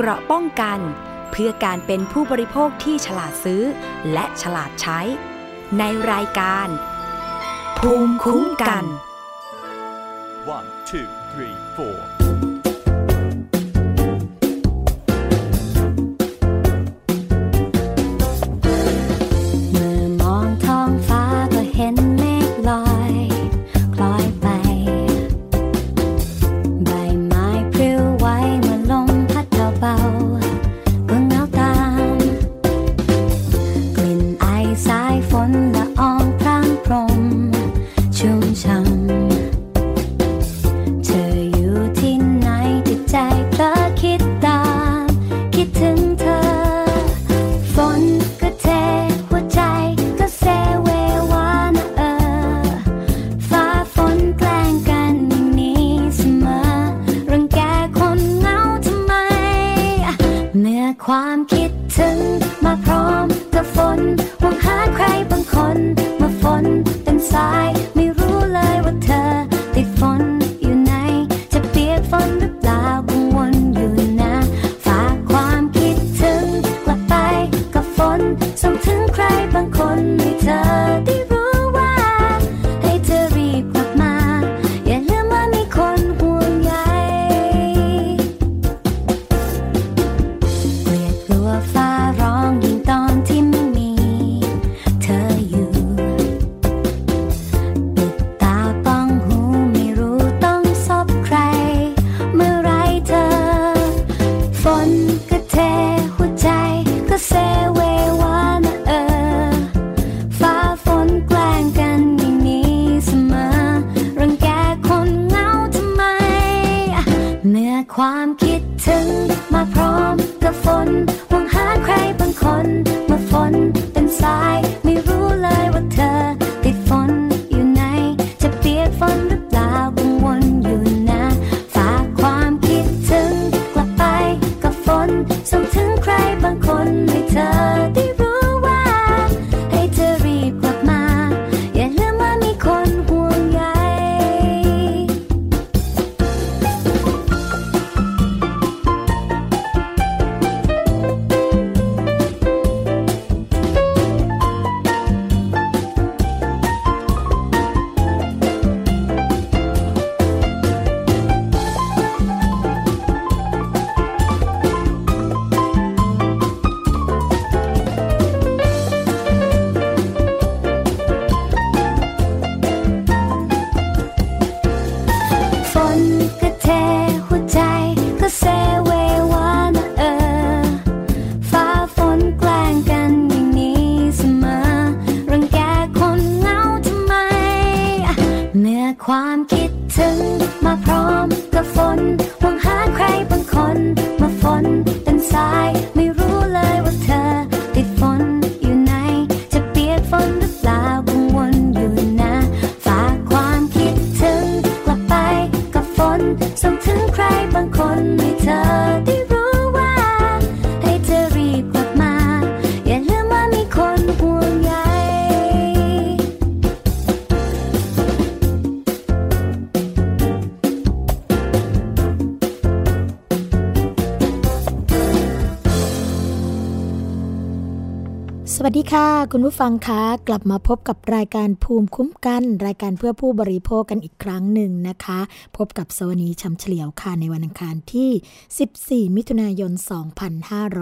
เกราะป้องกัน เพื่อการเป็นผู้บริโภคที่ฉลาดซื้อ และฉลาดใช้ ในรายการ ภูมิคุ้มกัน One, two, three, four. ค่ะคุณผู้ฟังคะกลับมาพบกับรายการภูมิคุ้มกัน รายการเพื่อผู้บริโภคกันอีกครั้งหนึ่งนะคะ พบกับสวนีชำเฉลียวค่ะในวันอังคารที่ 14 มิถุนายน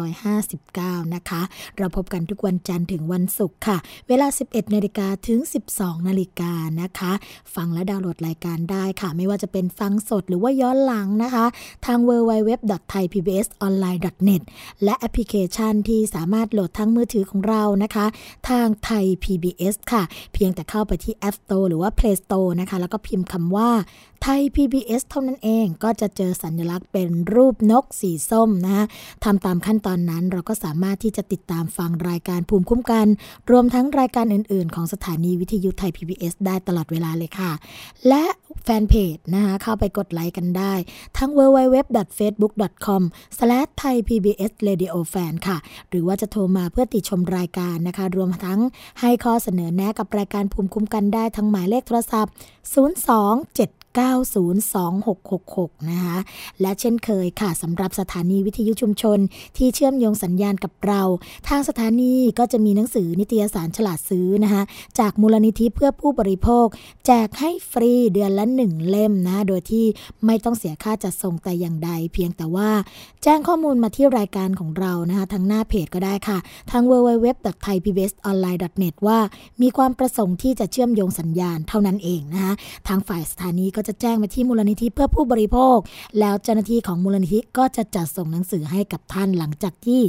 2559 นะคะ เราพบกันทุกวันจันทร์ถึงวันศุกร์ค่ะ เวลา 11นาฬิกาถึง 12นาฬิกานะคะ ฟังและดาวน์โหลดรายการได้ค่ะ ไม่ว่าจะเป็นฟังสดหรือว่าย้อนหลังนะคะ ทาง www.thaipbsonline.net และแอปพลิเคชันที่สามารถโหลดทั้งมือถือของเรานะคะทางไทย PBS ค่ะ เพียงแต่เข้าไปที่ App Store หรือว่า Play Store นะคะ แล้วก็พิมพ์คำว่าไทย PBS เท่านั้นเองก็จะเจอสัญลักษณ์เป็นรูปนกสีส้มนะคะทำตามขั้นตอนนั้นเราก็สามารถที่จะติดตามฟังรายการภูมิคุ้มกัน รวมทั้งรายการอื่น ๆ ของสถานีวิทยุไทย PBS ได้ตลอดเวลาเลยค่ะ และแฟนเพจนะคะเข้าไปกดไลค์กันได้ ทั้ง www.facebook.com/thaipbsradiofan ค่ะ หรือว่าจะโทรมาเพื่อติชมรายการนะคะรวมทั้งให้ข้อเสนอแนะกับรายการภูมิคุ้มกันได้ทั้งหมายเลขโทรศัพท์ 02 7 092666 นะคะ และเช่นเคยค่ะสำหรับสถานีวิทยุชุมชน ที่เชื่อมโยงสัญญาณกับเรา ทางสถานีก็จะมีหนังสือนิตยสารฉลาดซื้อนะคะ จากมูลนิธิเพื่อผู้บริโภค แจกให้ฟรีเดือนละหนึ่งเล่มนะ โดยที่ไม่ต้องเสียค่าจัดส่งแต่อย่างใด เพียงแต่ว่าแจ้งข้อมูลมาที่รายการของเรานะคะทางหน้าเพจก็ได้ค่ะ ทาง www.thaipbsonline.net ว่า มีความประสงค์ที่จะเชื่อมโยงสัญญาณเท่านั้นเองนะคะทางฝ่ายสถานีก็จะแจ้งมาที่มูลนิธิเพื่อผู้บริโภค แล้วเจ้าหน้าที่ของมูลนิธิก็จะจัดส่งหนังสือให้กับท่านหลังจากที่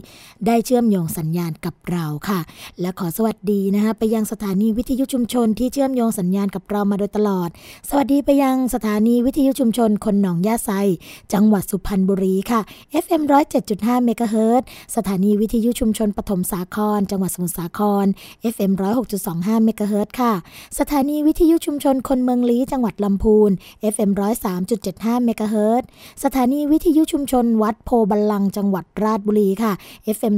ได้เชื่อมโยงสัญญาณกับเราค่ะ และขอสวัสดีนะคะไปยังสถานีวิทยุชุมชนที่เชื่อมโยงสัญญาณกับเรามาโดยตลอด สวัสดีไปยังสถานีวิทยุชุมชนคนหนองยาไซ จังหวัดสุพรรณบุรีค่ะ FM 107.5เมกะเฮิรตซ์สถานีวิทยุชุมชนปฐมสาคร จังหวัดสมุทรสาคร FM 106.25เมกะเฮิรตซ์ค่ะ สถานีวิทยุชุมชนคนเมืองลี้จังหวัดลำพูน FM 103.75เมกะเฮิรตซ์สถานีวิทยุชุมชนวัดโพบัลลังจังหวัดราชบุรีค่ะ FM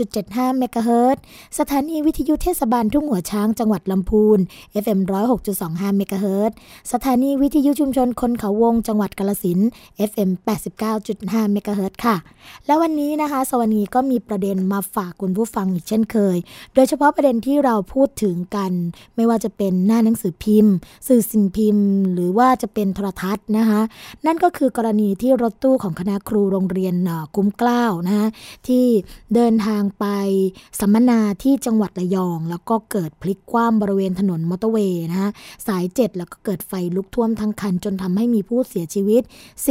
103.75เมกะเฮิรตซ์สถานีวิทยุเทศบาลทุ่งหัวช้างจังหวัดลำพูน FM 106.25เมกะเฮิรตซ์สถานีวิทยุชุมชนคนเขาวงจังหวัดกาฬสินธุ์ FM 89.5เมกะเฮิรตซ์ค่ะ แล้ววันนี้นะคะ สวนีก็มีประเด็นมาฝากคุณผู้ฟังอีกเช่นเคย โดยเฉพาะประเด็นที่เราพูดถึงกัน ไม่ว่าจะเป็นหน้าหนังสือพิมพ์ สื่อสิ่งพิมพ์ หรือว่าจะเป็นโทรทัศน์นะคะนั่นก็คือกรณีที่รถตู้ของคณะครูโรงเรียนเอ่อคุ้มกล้าวนะคะที่เดินทางไปสัมมนาที่จังหวัดระยอง แล้วก็เกิดพลิกคว่ำบริเวณถนนมอเตอร์เวย์นะคะสาย 7 แล้วก็เกิดไฟลุกท่วมทั้งคัน จนทำให้มีผู้เสียชีวิต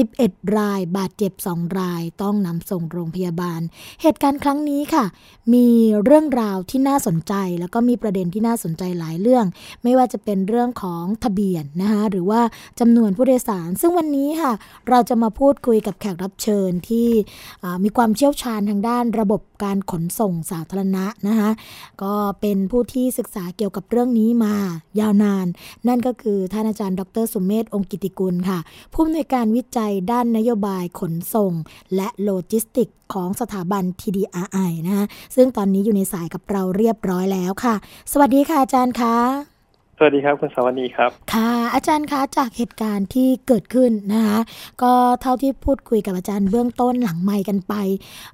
11 ราย บาดเจ็บ 2 ราย ต้องนำส่งโรงพยาบาล เหตุการณ์ครั้งนี้ค่ะ มีเรื่องราวที่น่าสนใจ แล้วก็มีประเด็นที่น่าสนใจหลายเรื่อง ไม่ว่าจะเป็นเรื่องของทะเบียนนะคะหรือว่าจำนวนผู้โดยสาร ซึ่งวันนี้ค่ะ เราจะมาพูดคุยกับแขกรับเชิญที่มีความเชี่ยวชาญทางด้านระบบการขนส่งสาธารณะนะคะก็เป็นผู้ที่ศึกษาเกี่ยวกับเรื่องนี้มายาวนาน นั่นก็คือท่านอาจารย์ ดรสุเมธองค์กิตติกุลค่ะ ผู้อำนวยการวิจัยด้านนโยบายขนส่ง และโลจิสติกส์ของสถาบัน TDRI นะคะซึ่งตอนนี้อยู่ในสายกับเราเรียบร้อยแล้วค่ะ สวัสดีค่ะอาจารย์คะ สวัสดีครับ คุณสวัสดีครับ ค่ะ อาจารย์คะจากเหตุการณ์ที่เกิดขึ้นนะคะก็เท่าที่พูดคุยกับอาจารย์เบื้องต้นหลังไม่กันไป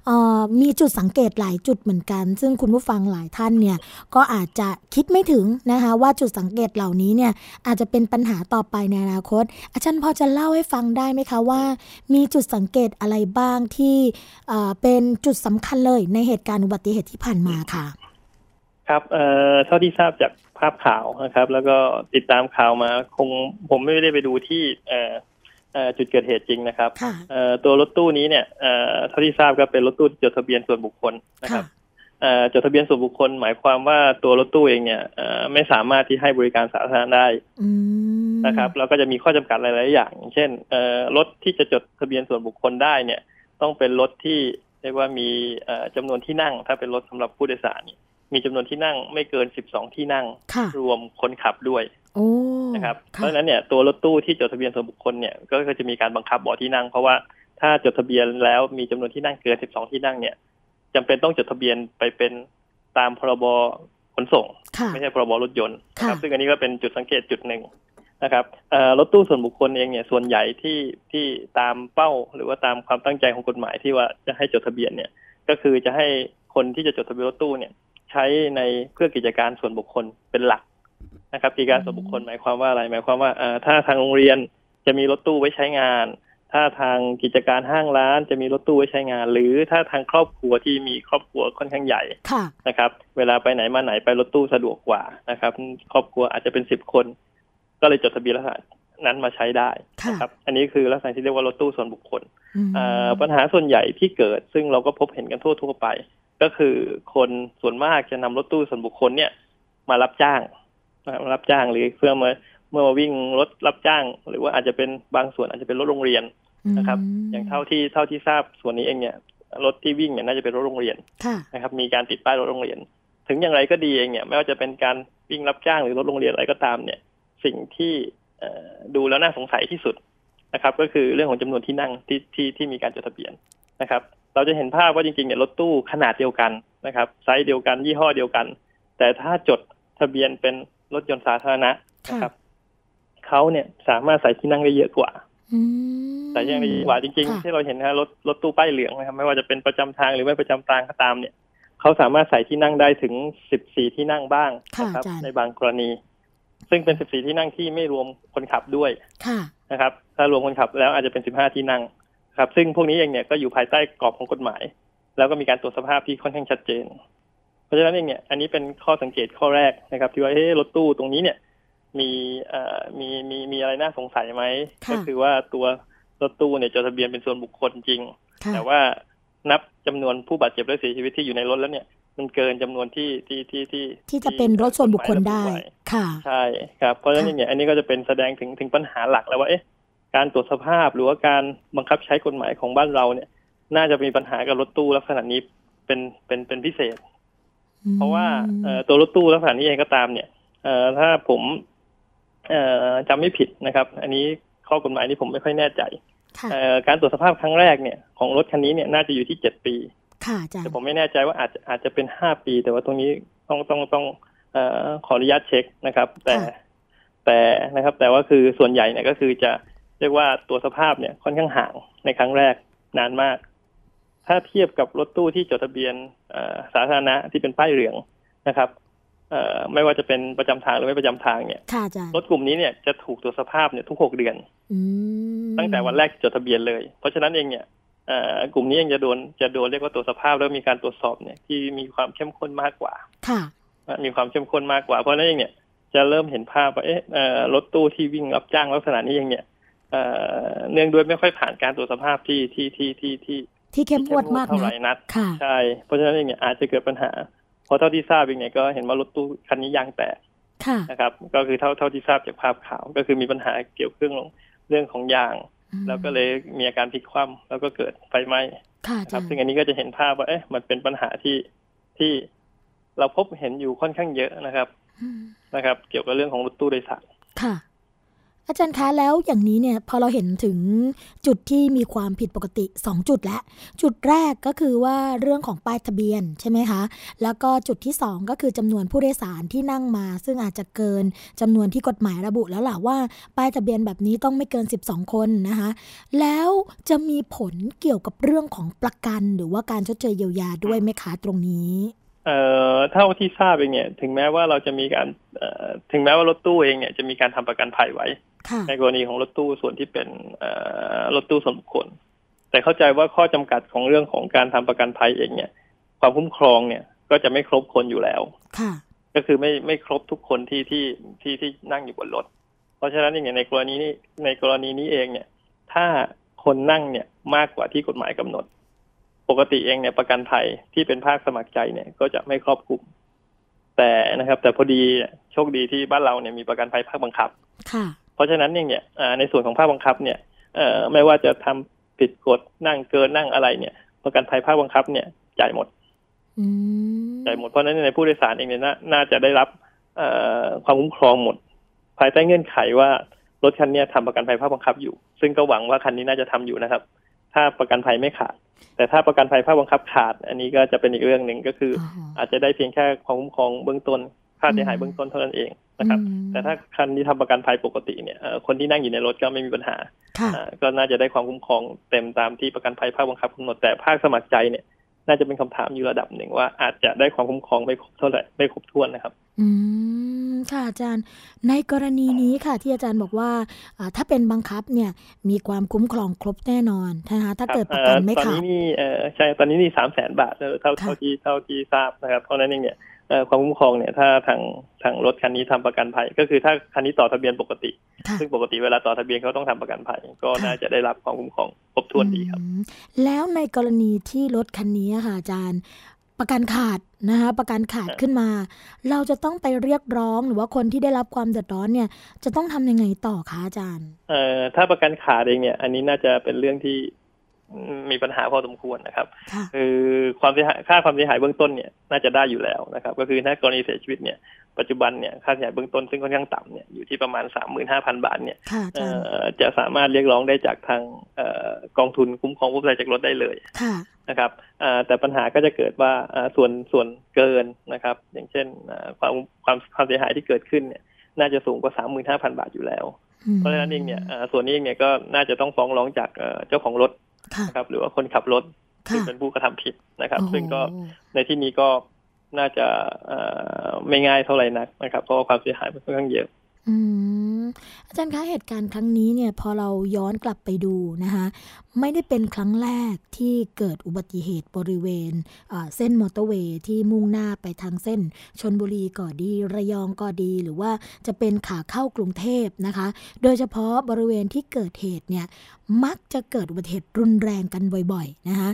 เอ่อมีจุดสังเกตหลายจุดเหมือนกัน ซึ่งคุณผู้ฟังหลายท่านเนี่ยก็อาจจะคิดไม่ถึงนะคะว่าจุดสังเกตเหล่านี้เนี่ยอาจจะเป็นปัญหาต่อไปในอนาคต อาจารย์พอจะเล่าให้ฟังได้ไหมคะว่า มีจุดสังเกตอะไรบ้างที่เอ่อเป็นจุดสำคัญเลยในเหตุการณ์อุบัติเหตุที่ผ่านมาค่ะ ครับเอ่อเท่าที่ทราบจาก ภาพข่าวนะครับ แล้วก็ติดตามข่าวมาคงผมไม่ได้ไปดูที่เอ่อเอ่อจุดเกิดเหตุจริงนะครับค่ะเอ่อตัวรถตู้นี้เนี่ยเอ่อเท่าที่ทราบก็เป็นรถตู้ที่จดทะเบียนส่วนบุคคลนะคค่ะรับเอ่อจดทะเบียนส่วนบุคคล หมายความว่าตัวรถตู้เองเนี่ยเอ่อไม่สามารถที่ให้บริการสาธารณะได้อืมนะครับแล้วก็จะมีข้อจำกัดหลาย ๆ อย่างอย่างเช่นเอ่อรถที่จะจดทะเบียนส่วนบุคคลได้เนี่ย ต้องเป็นรถที่เรียกว่ามีเอ่อจำนวนที่นั่ง ถ้าเป็นรถสำหรับผู้โดยสารนี่ มีจำนวนที่นั่งไม่เกิน 12 ที่นั่งค่ะรวมคนขับด้วยโอ้นะครับ เพค่ะราะฉะนั้นเนี่ยตัวรถตู้ที่จดทะเบียนส่วนบุคคลเนี่ยก็ก็จะมีการบังคับเบาะที่นั่ง เพราะว่าถ้าจดทะเบียนแล้วมีจำนวนที่นั่งเกิน 12 ที่นั่งเนี่ยจำเป็นต้องจดทะเบียนไปเป็นตามพรบขนส่งค่ะไม่ใช่พรบรถยนต์นะครับค่ะซึ่งอันนี้ก็เป็นจุดสังเกตจุดหนึ่งนะครับเอ่อรถตู้ส่วนบุคคลเองเนี่ยส่วนใหญ่ที่ที่ตามเป้า หรือว่าตามความตั้งใจของกฎหมายที่ว่าจะให้จดทะเบียนเนี่ย ก็คือจะให้คนที่จะจดทะเบียนรถตู้เนี่ย ใช้ในเพื่อกิจการส่วนบุคคลเป็นหลักนะครับกิจการส่วนบุคคลหมายความว่าอะไรหมายความว่าเอ่อถ้าทางโรงเรียนจะมีรถตู้ไว้ใช้งาน ถ้าทางกิจการห้างร้านจะมีรถตู้ไว้ใช้งาน หรือถ้าทางครอบครัวที่มีครอบครัวค่อนข้างใหญ่ค่ะนะครับ เวลาไปไหนมาไหนไปรถตู้สะดวกกว่านะครับ ครอบครัวอาจจะเป็นสิบคน ก็เลยจดทะเบียนลักษณะนั้นมาใช้ได้ค่ะนะครับ อันนี้คือลักษณะที่เรียกว่ารถตู้ส่วนบุคคลอืมเอ่อปัญหาส่วนใหญ่ที่เกิด ซึ่งเราก็พบเห็นกันทั่วทั่วๆไป ก็คือคนส่วนมากจะนำรถตู้ส่วนบุคคลเนี่ยมารับจ้างนะครับมารับจ้างหรือเพื่อมาเมื่อมาวิ่งรถรับจ้าง หรือว่าอาจจะเป็นบางส่วนอาจจะเป็นรถโรงเรียนนะครับมอย่างเท่าที่เท่าที่ทราบส่วนนี้เองเนี่ยรถที่วิ่งเนี่ยน่าจะเป็นรถโรงเรียนค่ะนะครับ มีการติดป้ายรถโรงเรียน ถึงอย่างไรก็ดีเองเนี่ย ไม่ว่าจะเป็นการวิ่งรับจ้างหรือรถโรงเรียนอะไรก็ตามเนี่ย สิ่งที่เอ่อดูแล้วน่าสงสัยที่สุดนะครับ ก็คือเรื่องของจำนวนที่นั่งที่ที่ที่มีการจดทะเบียนนะครับ เราจะเห็นภาพว่าจริงๆเนี่ยรถตู้ขนาดเดียวกันนะครับ ไซส์เดียวกัน ยี่ห้อเดียวกัน แต่ถ้าจดทะเบียนเป็นรถยนต์สาธารณะนะครับขเขาเนี่ยสามารถใส่ที่นั่งได้เยอะกว่าอืมแต่ยังดีกว่าจริงค่ะๆที่เราเห็นนะฮะรถรถตู้ป้ายเหลืองนะครับไม่ว่าจะเป็นประจำทางหรือไม่ประจำทางก็ตามเนี่ยเขาสามารถใส่ที่นั่งได้ถึง14ที่นั่งบ้างค่ะนะครับอาจารย์ในบางกรณี ซึ่งเป็น14ที่นั่งที่ไม่รวมคนขับด้วยค่ะนะครับ ถ้ารวมคนขับแล้วอาจจะเป็น15ที่นั่ง ครับ ซึ่งพวกนี้เองเนี่ยก็อยู่ภายใต้กรอบของกฎหมาย แล้วก็มีการตรวจสภาพที่ค่อนข้างชัดเจน เพราะฉะนั้นเองเนี่ย อันนี้เป็นข้อสังเกตข้อแรกนะครับ ที่ว่าเฮ้รถตู้ตรงนี้เนี่ย มีเอ่อมีมีมีอะไรน่าสงสัยไหมค่ะก็คือว่าตัวรถตู้เนี่ยจดทะเบียนเป็นส่วนบุคคลจริงค่ะแต่ว่านับจำนวนผู้บาดเจ็บและเสียชีวิตที่อยู่ในรถแล้วเนี่ย มันเกินจำนวนที่ที่ที่ที่ที่จะเป็นรถส่วนบุคคลได้กฎหมายระบุไว้ค่ะ ใช่ครับ เพราะฉะนั้นเนี่ย อันนี้ก็จะเป็นแสดงถึงถึงปัญหาหลักแล้วว่าเอ๊ะ การตรวจสภาพหรือว่าการบังคับใช้กฎหมายของบ้านเราเนี่ย น่าจะมีปัญหากับรถตู้ลักษณะนี้เป็นเป็นเป็นพิเศษ เพราะว่าเอ่อตัวรถตู้ลักษณะนี้เองก็ตามเนี่ยเอ่อถ้าผมเอ่อจำไม่ผิดนะครับ อันนี้ข้อกฎหมายนี้ผมไม่ค่อยแน่ใจค่ะเอ่อการตรวจสภาพครั้งแรกเนี่ยของรถคันนี้เนี่ยน่าจะอยู่ที่เจ็ดปีค่ะอาจารแต่ย์ผมไม่แน่ใจว่าอาจจะอาจจะเป็นห้าปี แต่ว่าตรงนี้ต้องต้องต้องเอ่อขออนุญาตเช็คนะครับ แต่แต่นะครับ แต่ว่าคือส่วนใหญ่เนี่ยก็คือจะ เรียกว่าตัวสภาพเนี่ยค่อนข้างห่างในครั้งแรกนานมาก ถ้าเทียบกับรถตู้ที่จดทะเบียนเอ่อสาธารณะที่เป็นป้ายเหลืองนะครับเอ่อไม่ว่าจะเป็นประจำทางหรือไม่ประจำทางเนี่ยค่ะอาจารย์รถกลุ่มนี้เนี่ยจะถูกตรวจสภาพเนี่ยทุกหกเดือนอืมตั้งแต่วันแรกจดทะเบียนเลย เพราะฉะนั้นเองเนี่ยเอ่อกลุ่มนี้เองจะโดนจะโดนเรียกว่าตรวจสภาพแล้วมีการตรวจสอบเนี่ยที่มีความเข้มข้นมากกว่าค่ะมีความเข้มข้นมากกว่าเพราะฉะนั้นเองเนี่ยจะเริ่มเห็นภาพว่าเอ๊ะเอ่อรถตู้ที่วิ่งรับจ้างลักษณะนี้เองเนี่ย เอ่อเนื่องด้วยไม่ค่อยผ่านการตรวจสภาพที่ที่ที่ที่ที่ที่เข้มงวดมากเท่าไหนะร่นัดค่ะใช่เพราะฉะนั้นเองเนี่ยอาจจะเกิดปัญหาเพราะเท่าที่ทราบเองเนี่ยก็เห็นว่ารถตู้คันนี้ยางแตกค่ะนะครับ ก็คือเท่าเท่าที่ทราบจากภาพข่าวก็คือมีปัญหาเกี่ยวกับเรื่องเรื่องของยาง แล้วก็เลยมีอาการพลิกคว่ำแล้วก็เกิดไฟไหม้ค่ะอาคจารัรบย์ซึ่งอันนี้ก็จะเห็นภาพว่าเอ๊ะมันเป็นปัญหาที่ที่เราพบเห็นอยู่ค่อนข้างเยอะนะครับอืมนะครับ เกี่ยวกับเรื่องของรถตู้โดยสารค่ะ อาจารย์คะแล้วอย่างนี้เนี่ยพอเราเห็นถึงจุดที่มีความผิดปกติ 2 จุดแล้วจุดแรกก็คือว่าเรื่องของป้ายทะเบียนใช่ไหมคะ แล้วก็จุดที่ 2 ก็คือจำนวนผู้โดยสารที่นั่งมา ซึ่งอาจจะเกินจำนวนที่กฎหมายระบุแล้วล่ะว่าป้ายทะเบียนแบบนี้ต้องไม่เกิน 12 คนนะคะ แล้วจะมีผลเกี่ยวกับเรื่องของประกัน หรือว่าการชดเชยเยียวยาด้วยไหมคะตรงนี้ เอ่อเท่าที่ทราบเองเนี่ย ถึงแม้ว่าเราจะมีการเอ่อถึงแม้ว่ารถตู้เองเนี่ยจะมีการทำประกันภัยไว้ค่ะในกรณีของรถตู้ส่วนที่เป็นเอ่อรถตู้ส่วนบุคคล แต่เข้าใจว่าข้อจำกัดของเรื่องของการทำประกันภัยเองเนี่ย ความคุ้มครองเนี่ยก็จะไม่ครบคนอยู่แล้วค่ะก็คือไม่ไม่ครบทุกคนที่ที่ที่ที่นั่งอยู่บนรถ เพราะฉะนั้นอย่างในกรณีนี้ในกรณีนี้เองเนี่ย ถ้าคนนั่งเนี่ยมากกว่าที่กฎหมายกำหนด ปกติเองเนี่ยประกันภัยที่เป็นภาคสมัครใจเนี่ยก็จะไม่ครอบคลุม แต่นะครับ แต่พอดีโชคดีที่บ้านเราเนี่ยมีประกันภัยภาคบังคับค่ะ เพราะฉะนั้นเนี่ยเนี่ยอ่าในส่วนของภาคบังคับเนี่ยเอ่อไม่ว่าจะทำผิดกฎนั่งเกินนั่งอะไรเนี่ย ประกันภัยภาคบังคับเนี่ยจ่ายหมดอืมจ่ายหมดเพราะฉะนั้นในผู้โดยสารเองเนี่ยนาน่าจะได้รับเอ่อความคุ้มครองหมด ภายใต้เงื่อนไขว่ารถคันเนี้ยทำประกันภัยภาคบังคับอยู่ ซึ่งก็หวังว่าคันนี้น่าจะทำอยู่นะครับ ถ้าประกันภัยไม่ขาด แต่ถ้าประกันภัยภาคบังคับขาด อันนี้ก็จะเป็นอีกเรื่องหนึ่งก็คืออ๋ออาจจะได้เพียงแค่ความคุ้มครองเบื้องต้นค่าเสียหายเบื้องต้นเท่านั้นเองนะครับอืมแต่ถ้าคันที่ทำประกันภัยปกติเนี่ยเอ่อคนที่นั่งอยู่ในรถก็ไม่มีปัญหาค่ะอ่าก็น่าจะได้ความคุ้มครองเต็มตามที่ประกันภัยภาคบังคับกำหนดแต่ภาคสมัครใจเนี่ย น่าจะเป็นคำถามอยู่ระดับหนึ่งว่าอาจจะได้ความคุ้มครองไม่ครบเท่าไหร่ไม่ครบถ้วนนะครับ อืม ค่ะอาจารย์ ในกรณีนี้ค่ะที่อาจารย์บอกว่าอ่าถ้าเป็นบังคับเนี่ยมีความคุ้มครองครบแน่นอนนะคะถ้าเกิดประกันไม่เอ่อตอนขานี้ดนี่เอ่อใช่ตอนนี้นี่สามแสนบาทเออเท่าค่ะเท่าที่เท่าที่ทราบนะครับเพราะฉะนั้นเองเนี่ยเอ่อความคุ้มครองเนี่ยถ้าทางทางรถคันนี้ทำประกันภัย ก็คือถ้าคันนี้ต่อทะเบียนปกติค่ะซึ่งปกติเวลาต่อทะเบียนเขาต้องทำประกันภัย ก็ค่ะน่าจะได้รับความคุ้มครองครบถ้วนดีครับอืมแล้วในกรณีที่รถคันนี้อะค่ะอาจารย์ ประกันขาดนะคะประกันขาดครับขึ้นมา เราจะต้องไปเรียกร้องหรือว่าคนที่ได้รับความเดือดร้อนเนี่ย จะต้องทำยังไงต่อคะอาจารย์ เอ่อถ้าประกันขาดเองเนี่ย อันนี้น่าจะเป็นเรื่องที่ มีปัญหาพอสมควรนะครับค่ะคือความเสียหายค่าความเสียหายเบื้องต้นเนี่ยน่าจะได้อยู่แล้วนะครับ ก็คือถ้ากรณีเสียชีวิตเนี่ยปัจจุบันเนี่ยค่าเสียหายเบื้องต้นซึ่งค่อนข้างต่ำเนี่ยอยู่ที่ประมาณสามหมื่นห้าพันบาทเนี่ยค่ะอาเอ่จารย์อจะสามารถเรียกร้องได้จากทางเอ่อกองทุนคุ้มครองผู้บริจากรถได้เลยค่ะนะครับเอ่อแต่ปัญหาก็จะเกิดว่าเอ่อส่วนส่วนเกินนะครับ อย่างเช่นเอ่อความความความเสียหายที่เกิดขึ้นเนี่ยน่าจะสูงกว่าสามหมื่นห้าพันบาทอยู่แล้วอืม เพราะฉะนั้นเองเนี่ยเอ่อส่วนนี้เองเนี่ยก็น่าจะต้องฟ้องร้องจากเอ่อเจ้าของรถค่ะนะครับ หรือว่าคนขับรถซึ่งค่ะเป็นผู้กระทำผิดนะครับโอ้โหซึ่งก็ในที่นี้ก็น่าจะเอ่อไม่ง่ายเท่าไหร่นักนะครับ เพราะว่าความเสียหายมันค่อนข้างเยอะ อืม อาจารย์คะเหตุการณ์ครั้งนี้เนี่ยพอเราย้อนกลับไปดูนะคะไม่ได้เป็นครั้งแรกที่เกิดอุบัติเหตุบริเวณเส้นมอเตอร์เวย์ที่มุ่งหน้าไปทางเส้นชนบุรีก็ดีระยองก็ดี หรือว่าจะเป็นขาเข้ากรุงเทพนะคะ โดยเฉพาะบริเวณที่เกิดเหตุเนี่ยมักจะเกิดอุบัติเหตุรุนแรงกันบ่อยๆนะคะ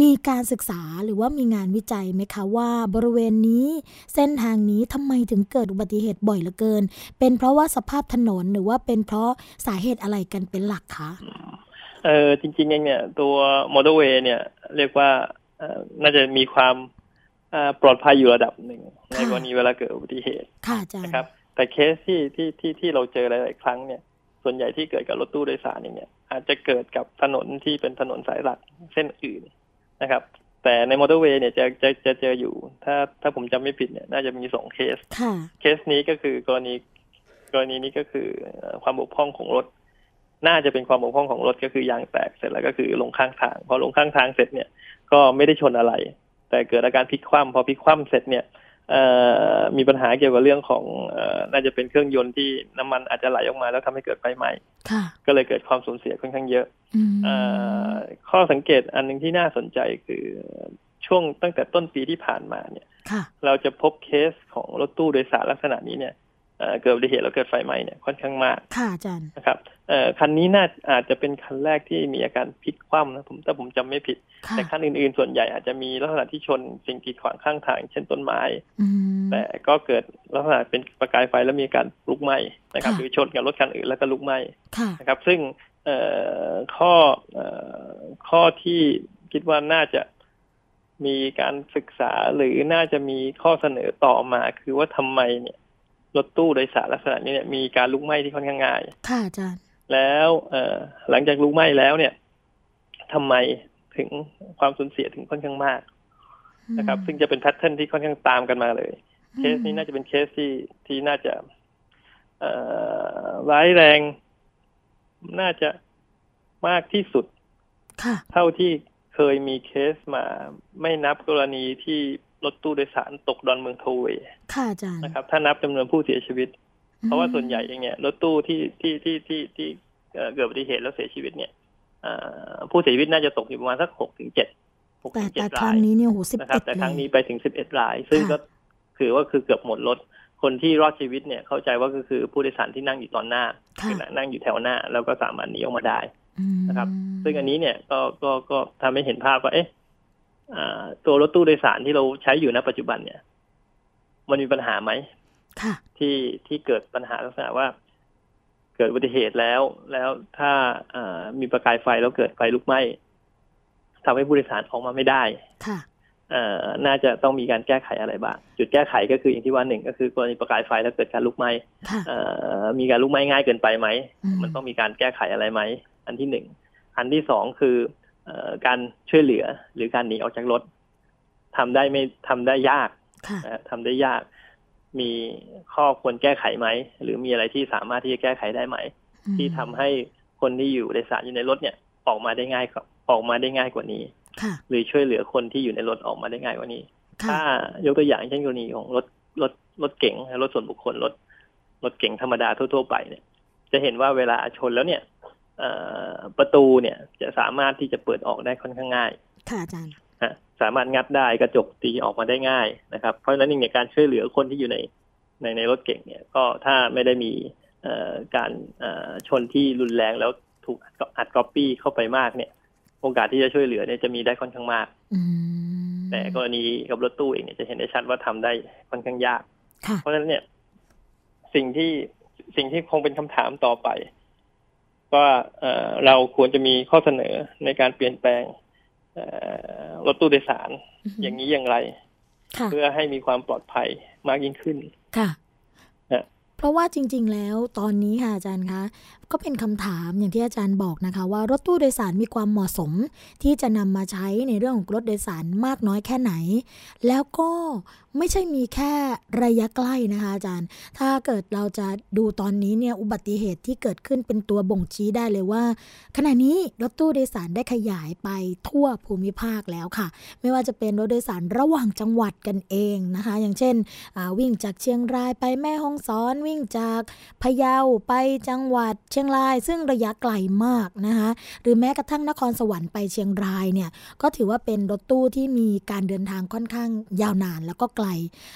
มีการศึกษาหรือว่ามีงานวิจัยไหมคะว่าบริเวณนี้เส้นทางนี้ทำไมถึงเกิดอุบัติเหตุบ่อยเหลือเกิน เป็นเพราะว่าสภาพถนนหรือว่าเป็นเพราะสาเหตุอะไรกันเป็นหลักคะเออจริงๆเองเนี่ยตัวมอเตอร์เวย์เนี่ยเรียกว่าเอ่อน่าจะมีความเอ่อปลอดภัยอยู่ระดับหนึ่งในกรณีเวลาเกิดอุบัติเหตุค่ะอาจารย์นะครับ แต่เคสที่ที่ที่ที่เราเจอหลายๆครั้งเนี่ย ส่วนใหญ่ที่เกิดกับรถตู้โดยสารเนี่ย อาจจะเกิดกับถนนที่เป็นถนนสายหลักเส้นอื่น นะครับ แต่ในมอเตอร์เวย์เนี่ยจะจะจะเจออยู่ ถ้าถ้าผมจำไม่ผิดเนี่ยน่าจะมีสองเคสค่ะเคสนี้ก็คือกรณีกรณีนี้ก็คือเอ่อความบกพร่องของรถ น่าจะเป็นความบกพร่องของรถก็คือยางแตกเสร็จแล้วก็คือลงข้างทางพอลงข้างทางเสร็จเนี่ย ก็ไม่ได้ชนอะไร แต่เกิดอาการพลิกคว่ำพอพลิกคว่ำเสร็จเนี่ยเอ่อ มีปัญหาเกี่ยวกับเรื่องของเอ่อน่าจะเป็นเครื่องยนต์ที่น้ำมันอาจจะไหลออกมา แล้วทำให้เกิดไฟไหม้ค่ะก็เลยเกิดความสูญเสียค่อนข้างเยอะอืมเอ่อข้อสังเกตอันหนึ่งที่น่าสนใจคือช่วงตั้งแต่ต้นปีที่ผ่านมาเนี่ยค่ะเราจะพบเคสของรถตู้โดยสารลักษณะนี้เนี่ย เอ่อเกิดอุบัติเหตุแล้วเกิดไฟไหม้เนี่ยค่อนข้างมากค่ะอาจารย์นะครับเอ่อคันนี้น่าอาจจะเป็นคันแรกที่มีอาการพลิกคว่ำนะผมถ้าผมจำไม่ผิดค่ะแต่คันอื่นๆ ส่วนใหญ่อาจจะมีลักษณะที่ชนสิ่งกีดขวางข้างทาง เช่นต้นไม้อืมแต่ก็เกิดลักษณะเป็นประกายไฟแล้วมีการลุกไหม้นะครับค่ะหรือชนกับรถคันอื่นแล้วก็ลุกไหม้ค่ะนะครับ ซึ่งเอ่อข้อเอ่อข้อที่คิดว่าน่าจะมีการศึกษาหรือน่าจะมีข้อเสนอต่อมาคือว่าทำไมเนี่ย รถตู้โดยสารลักษณะนี้เนี่ยมีการลุกไหม้ที่ค่อนข้างง่าย ค่ะอาจารย์ แล้วเอ่อหลังจากลุกไหม้แล้วเนี่ยทำไมถึงความสูญเสียถึงค่อนข้างมากนะครับ ซึ่งจะเป็น pattern ที่ค่อนข้างตามกันมาเลย เคสนี้น่าจะเป็นเคสที่ที่น่าจะ เอ่อร้ายแรง น่าจะมากที่สุดค่ะเท่าที่เคยมีเคสมา ไม่นับกรณีที่ รถตู้โดยสารตกดอนเมืองโทลล์เวย์ค่ะอาจารย์นะครับ ถ้านับจำนวนผู้เสียชีวิต เพราะว่าส่วนใหญ่เองเนี่ยรถตู้ที่ที่ที่ที่ที่เอ่อเกิดอุบัติเหตุแล้วเสียชีวิตเนี่ยเอ่อผู้เสียชีวิตน่าจะตกอยู่ประมาณสักหกถึงเจ็ดหกแต่ถึงเจ็แต่ดครั้รางยนี้เนี่ยโหสิบนะคเอ็รับดแต่เลครั้งยนี้ไปถึงสิบเอ็ดราย ซึ่งค่ะก็ถือว่าคือเกือบหมดรถคนที่รอดชีวิตเนี่ยเข้าใจว่าก็คือผู้โดยสารที่นั่งอยู่ตอนหน้าค่ะคือนั่งอยู่แถวหน้า แล้วก็สามารถหนีออกมาได้อืมนะครับ ซึ่งอันนี้เนี่ยก็ก็ก็ทำให้เห็นภาพว่าเอ๊ะอ่า ตัวรถตู้โดยสารที่เราใช้อยู่ณปัจจุบันเนี่ย มันมีปัญหาไหมค่ะที่ที่เกิดปัญหาลักษณะว่า เกิดอุบัติเหตุแล้ว แล้วถ้าเอ่อมีประกายไฟแล้วเกิดไฟลุกไหม้ทำให้ผู้โดยสารออกมาไม่ได้ค่ะเอ่อน่าจะต้องมีการแก้ไขอะไรบ้าง จุดแก้ไขก็คืออย่างที่ว่าหนึ่งก็คือกรณีประกายไฟแล้วเกิดการลุกไหม้ค่ะเอ่อมีการลุกไหม้ง่ายเกินไปไหมอืมมันต้องมีการแก้ไขอะไรไหม อันที่หนึ่ง อันที่สองคือเอ่อ การช่วยเหลือหรือการหนีออกจากรถทำได้ไม่ทำได้ยากค่ะนะทำได้ยาก มีข้อควรแก้ไขไหม หรือมีอะไรที่สามารถที่จะแก้ไขได้ไหม ที่ทำให้คนที่อยู่ในสารอยู่ในรถเนี่ยออกมาได้ง่ายกว่าออกมาได้ง่ายกว่านี้ค่ะหรือช่วยเหลือคนที่อยู่ในรถออกมาได้ง่ายกว่านี้ค่ะถ้ายกตัวอย่างเช่นกรณีของรถรถรถเก๋งรถส่วนบุคคลรถรถเก๋งธรรมดาทั่ว ๆ ไปเนี่ย จะเห็นว่าเวลาชนแล้วเนี่ยเอ่อ ประตูเนี่ยจะสามารถที่จะเปิดออกได้ค่อนข้างง่าย ค่ะอาจารย์ฮะสามารถงัดได้กระจกตีออกมาได้ง่ายนะครับ เพราะฉะนั้นเองเนี่ยการช่วยเหลือคนที่อยู่ในในในรถเก๋งเนี่ยก็ถ้าไม่ได้มีเอ่อการเอ่อชนที่รุนแรงแล้วถูกอัดก๊อปปี้เข้าไปมากเนี่ย โอกาสที่จะช่วยเหลือเนี่ยจะมีได้ค่อนข้างมากอืมแต่กรณีกับรถตู้เองเนี่ยจะเห็นได้ชัดว่าทำได้ค่อนข้างยากค่ะเพราะฉะนั้นเนี่ย สิ่งที่สิ่งที่คงเป็นคำถามต่อไป ว่าเอ่อเราควรจะมีข้อเสนอในการเปลี่ยนแปลงเอ่อรถตู้โดยสารอย่างนี้อย่างไรค่ะเพื่อให้มีความปลอดภัยมากยิ่งขึ้นค่ะฮะเพราะว่าจริง ๆ แล้วตอนนี้ค่ะอาจารย์คะก็เป็นคำถามอย่างที่อาจารย์บอกนะคะว่ารถตู้โดยสารมีความเหมาะสม ที่จะนำมาใช้ในเรื่องของรถโดยสารมากน้อยแค่ไหน แล้วก็ไม่ใช่มีแค่ระยะใกล้นะคะอาจารย์ ถ้าเกิดเราจะดูตอนนี้เนี่ยอุบัติเหตุที่เกิดขึ้นเป็นตัวบ่งชี้ได้เลยว่า ขณะนี้รถตู้โดยสารได้ขยายไปทั่วภูมิภาคแล้วค่ะ ไม่ว่าจะเป็นรถโดยสารระหว่างจังหวัดกันเองนะคะ อย่างเช่นวิ่งจากเชียงรายไปแม่ฮ่องสอน วิ่งจากพะเยาไปจังหวัดเชียงราย ซึ่งระยะไกลมากนะคะหรือแม้กระทั่งนครสวรรค์ไปเชียงรายเนี่ยก็ถือว่าเป็นรถตู้ที่มีการเดินทางค่อนข้างยาวนานแล้วก็ไกล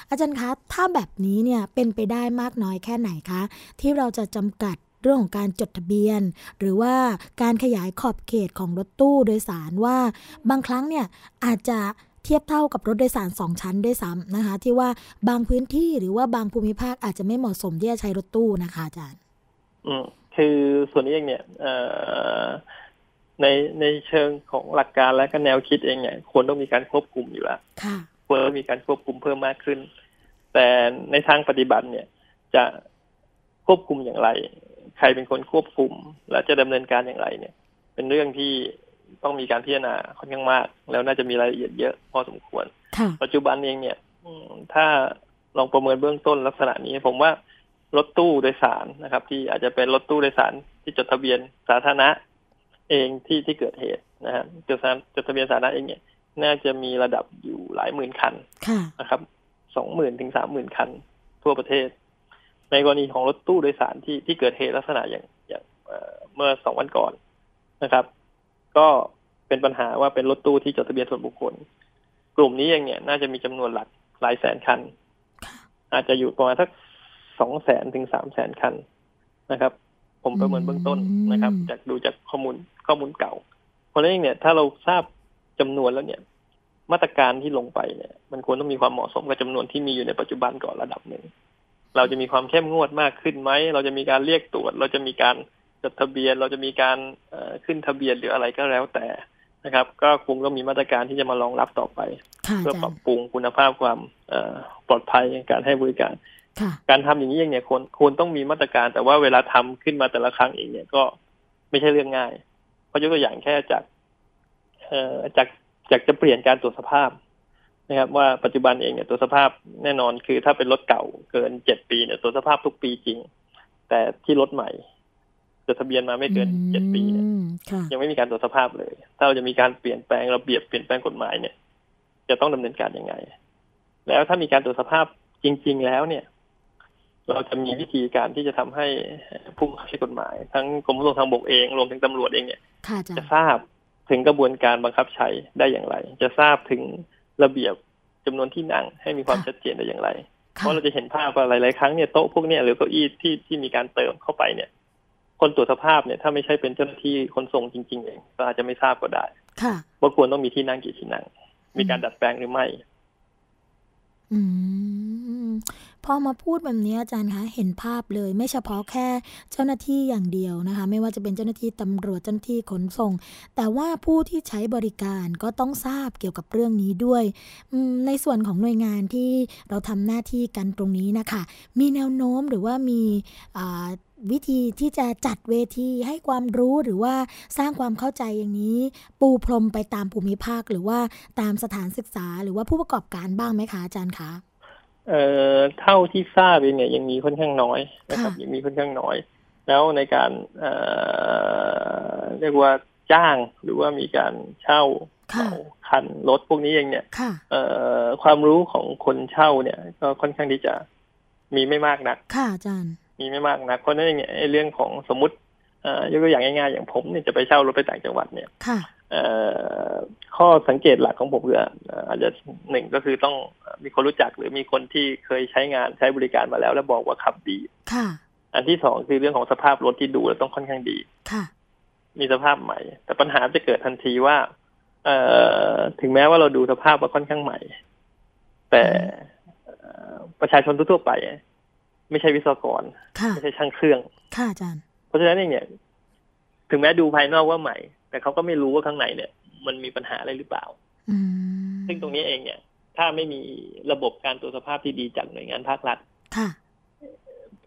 อาจารย์คะถ้าแบบนี้เนี่ยเป็นไปได้มากน้อยแค่ไหนคะ ที่เราจะจำกัดเรื่องของการจดทะเบียน หรือว่าการขยายขอบเขตของรถตู้โดยสารว่าบางครั้งเนี่ยอาจจะเทียบเท่ากับรถโดยสารสองชั้นด้วยซ้ำนะคะ ที่ว่าบางพื้นที่หรือว่าบางภูมิภาคอาจจะไม่เหมาะสมที่จะใช้รถตู้นะคะอาจารย์อื คือส่วนนี้เองเนี่ยในในเชิงของหลักการและก็แนวคิดเองเนี่ยควรต้องมีการควบคุมอยู่แล้วค่ะควรต้องมีการควบคุมเพิ่มมากขึ้น แต่ในทางปฏิบัติเนี่ย จะควบคุมอย่างไร ใครเป็นคนควบคุม และจะดำเนินการอย่างไรเนี่ย เป็นเรื่องที่ต้องมีการพิจารณาค่อนข้างมาก แล้วน่าจะมีรายละเอียดเยอะพอสมควร ปัจจุบันเองเนี่ยถ้าลองประเมินเบื้องต้นลักษณะนี้ ผมว่า รถตู้โดยสารนะครับ ที่อาจจะเป็นรถตู้โดยสารที่จดทะเบียนสาธารณะเองที่ที่เกิดเหตุนะฮะจดจดทะเบียนสาธารณะเองเนี่ยน่าจะมีระดับอยู่หลายหมื่นคันนะครับสองหมื่นถึงสามหมื่นคันทั่วประเทศ ในกรณีของรถตู้โดยสารที่ที่เกิดเหตุลักษณะอย่างอย่างเมื่อสองวันก่อนนะครับ ก็เป็นปัญหาว่าเป็นรถตู้ที่จดทะเบียนส่วนบุคคล กลุ่มนี้เองเนี่ย น่าจะมีจำนวนหลักหลายแสนคัน อาจจะอยู่ประมาณสัก สองแสนถึงสามแสนคันนะครับ ผมประเมินเบื้องต้นนะครับ จากดูจากข้อมูลข้อมูลเก่า เพราะฉะนั้นเนี่ยถ้าเราทราบจำนวนแล้วเนี่ย มาตรการที่ลงไปเนี่ย มันควรต้องมีความเหมาะสมกับจำนวนที่มีอยู่ในปัจจุบันก่อนระดับหนึ่งเราจะมีความเข้มงวดมากขึ้นไหม เราจะมีการเรียกตรวจ เราจะมีการจดทะเบียน เราจะมีการขึ้นทะเบียนหรืออะไรก็แล้วแต่นะครับ ก็คงต้องมีมาตรการที่จะมารองรับต่อไป เพื่อปรับปรุงคุณภาพความปลอดภัยในการให้บริการ การทำอย่างนี้เองเนี่ยควรควรต้องมีมาตรการ แต่ว่าเวลาทำขึ้นมาแต่ละครั้งเองเนี่ยก็ไม่ใช่เรื่องง่าย เพราะยกตัวอย่างแค่จากเอ่อจากจากจะเปลี่ยนการตรวจสภาพนะครับว่าปัจจุบันเองเนี่ยตรวจสภาพแน่นอนคือถ้าเป็นรถเก่าเกินเจ็ดปีเนี่ยตรวจสภาพทุกปีจริง แต่ที่รถใหม่จดทะเบียนมาไม่เกินเจ็ดปีเนี่ยยังไม่มีการตรวจสภาพเลย ถ้าเราจะมีการเปลี่ยนแปลงระเบียบเปลี่ยนแปลงกฎหมายเนี่ย จะต้องดำเนินการยังไง แล้วถ้ามีการตรวจสภาพจริง ๆ แล้วเนี่ย เราจะมีวิธีการที่จะทำให้ผู้ใช้กฎหมาย ทั้งกรมขนส่งทางบกเองรวมถึงตำรวจเองเนี่ยจะทราบถึงกระบวนการบังคับใช้ได้อย่างไร จะทราบถึงระเบียบจำนวนที่นั่งให้มีความชัดเจนได้อย่างไร เพราะเราจะเห็นภาพว่าหลาย ๆ ครั้งเนี่ยโต๊ะพวกนี้หรือเก้าอี้ที่ที่มีการเติมเข้าไปเนี่ย คนตรวจสภาพเนี่ยถ้าไม่ใช่เป็นเจ้าหน้าที่ขนส่งจริง ๆ เองก็อาจจะไม่ทราบก็ได้ว่าควรต้องมีที่นั่งกี่ที่นั่ง มีการดัดแปลงหรือไม่ อืม พอมาพูดแบบนี้อาจารย์คะเห็นภาพเลย ไม่เฉพาะแค่เจ้าหน้าที่อย่างเดียวนะคะ ไม่ว่าจะเป็นเจ้าหน้าที่ตำรวจเจ้าหน้าที่ขนส่ง แต่ว่าผู้ที่ใช้บริการก็ต้องทราบเกี่ยวกับเรื่องนี้ด้วย ในส่วนของหน่วยงานที่เราทำหน้าที่กันตรงนี้นะคะ มีแนวโน้มหรือว่ามี วิธีที่จะจัดเวทีให้ความรู้หรือว่าสร้างความเข้าใจอย่างนี้ ปูพรมไปตามภูมิภาค หรือว่าตามสถานศึกษา หรือว่าผู้ประกอบการบ้างไหมคะอาจารย์คะเอ่อเท่าที่ทราบเองเนี่ยยังมีค่อนข้างน้อยนะครับยังมีค่อนข้างน้อย แล้วในการเอ่อเรียกว่าจ้างหรือว่ามีการเช่าคันรถพวกนี้เองเนี่ยเอ่อความรู้ของคนเช่าเนี่ย ก็ค่อนข้างที่จะมีไม่มากนักค่ะอาจารย์ มีไม่มากนักเพราะนั่นเองเนี่ยเรื่องของสมมติยกตัวอย่างง่ายๆอย่างผมเนี่ยจะไปเช่ารถไปต่างจังหวัดเนี่ยข้อสังเกตหลักของผมคืออาจจะหนึ่งก็คือต้องมีคนรู้จักหรือมีคนที่เคยใช้งานใช้บริการมาแล้ว แล้วบอกว่าขับดีค่ะ อันที่สองคือเรื่องของสภาพรถที่ดูแล้วต้องค่อนข้างดีค่ะ มีสภาพใหม่ แต่ปัญหาจะเกิดทันทีว่า เออถึงแม้ว่าเราดูสภาพว่าค่อนข้างใหม่ แต่ประชาชนทั่วไป ไม่ใช่วิศวกรไม่ใช่ช่างเครื่อง ค่ะอาจารย์ เพราะฉะนั้นเองเนี่ย ถึงแม้ดูภายนอกว่าใหม่ แต่เขาก็ไม่รู้ว่าข้างในเนี่ย มันมีปัญหาอะไรหรือเปล่าซึ่งตรงนี้เองเนี่ย ถ้าไม่มีระบบการตรวจสภาพที่ดีจากหน่วยงานภาครัฐ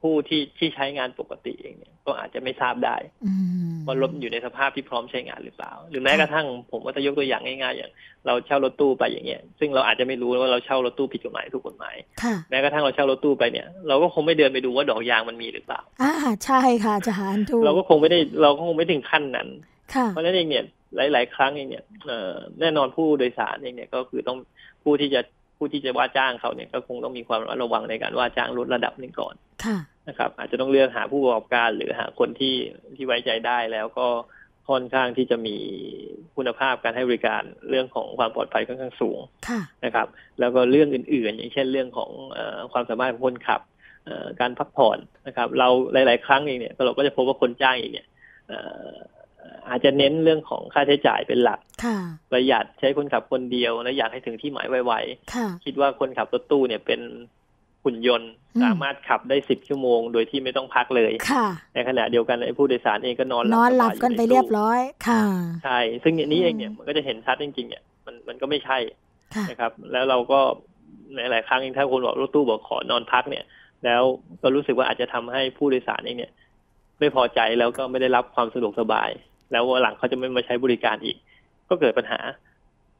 ผู้ที่ที่ใช้งานปกติเองเนี่ยก็อาจจะไม่ทราบได้อืมว่ารถอยู่ในสภาพที่พร้อมใช้งานหรือเปล่า หรือแม้กระทั่งผมก็จะยกตัวอย่างง่ายๆอย่าง เราเช่ารถตู้ไปอย่างเงี้ยซึ่งเราอาจจะไม่รู้ว่าเราเช่ารถตู้ผิดกฎหมายถูกกฎหมายค่ะแม้กระทั่งเราเช่ารถตู้ไปเนี่ย เราก็คงไม่เดินไปดูว่าดอกยางมันมีหรือเปล่าอ่าใช่ค่ะอาจารย์ถูกเราก็คงไม่ได้เราก็คงไม่ถึงขั้นนั้นค่ะเพราะฉะนั้นเองเนี่ยหลาย ๆ ครั้งเองเนี่ยเอ่อแน่นอนผู้โดยสารเองเนี่ยก็คือต้องผู้ที่จะผู้ที่จะว่าจ้างเขาเนี่ยก็คงต้องมีความระมัดระวังในการว่าจ้างรถระดับหนึ่งก่อน ค่ะ นะครับ อาจจะต้องเลือกหาผู้ประกอบการหรือหาคนที่ที่ไว้ใจได้แล้วก็ค่อนข้างที่จะมีคุณภาพการให้บริการเรื่องของความปลอดภัยค่อนข้างสูงค่ะนะครับ แล้วก็เรื่องอื่น ๆ อย่างเช่นเรื่องของเออความสามารถของคนขับเอ่อการพักผ่อนนะครับ เราหลาย ๆ ครั้งเองเนี่ยเราก็จะพบว่าคนจ้างเองเนี่ยเอ่ออาจจะเน้นเรื่องของค่าใช้จ่ายเป็นหลักค่ะประหยัดใช้คนขับคนเดียวและอยากให้ถึงที่หมายไวค่ะๆคิดว่าคนขับรถตู้เนี่ยเป็น หุ่นยนต์อืมสามารถขับได้สิบชั่วโมง โดยที่ไม่ต้องพักเลยค่ะ ในขณะเดียวกันไอ้ผู้โดยสารเองก็นอนหลันอนหลับสากันไปใตู้เรียบร้อยค่ะใช่ซึ่งอันนี้เองเนี่ยอืมมันก็จะเห็นชัดจริงๆเนี่ยมันมันก็ไม่ใช่ค่ะนะครับ แล้วเราก็ในหลายครั้งเองถ้าคนบอกรถตู้บอกขอนอนพักเนี่ย แล้วก็รู้สึกว่าอาจจะทำให้ผู้โดยสารเองเนี่ย ไม่พอใจแล้วก็ไม่ได้รับความสะดวกสบาย แล้ววันหลังเขาจะไม่มาใช้บริการอีก ก็เกิดปัญหา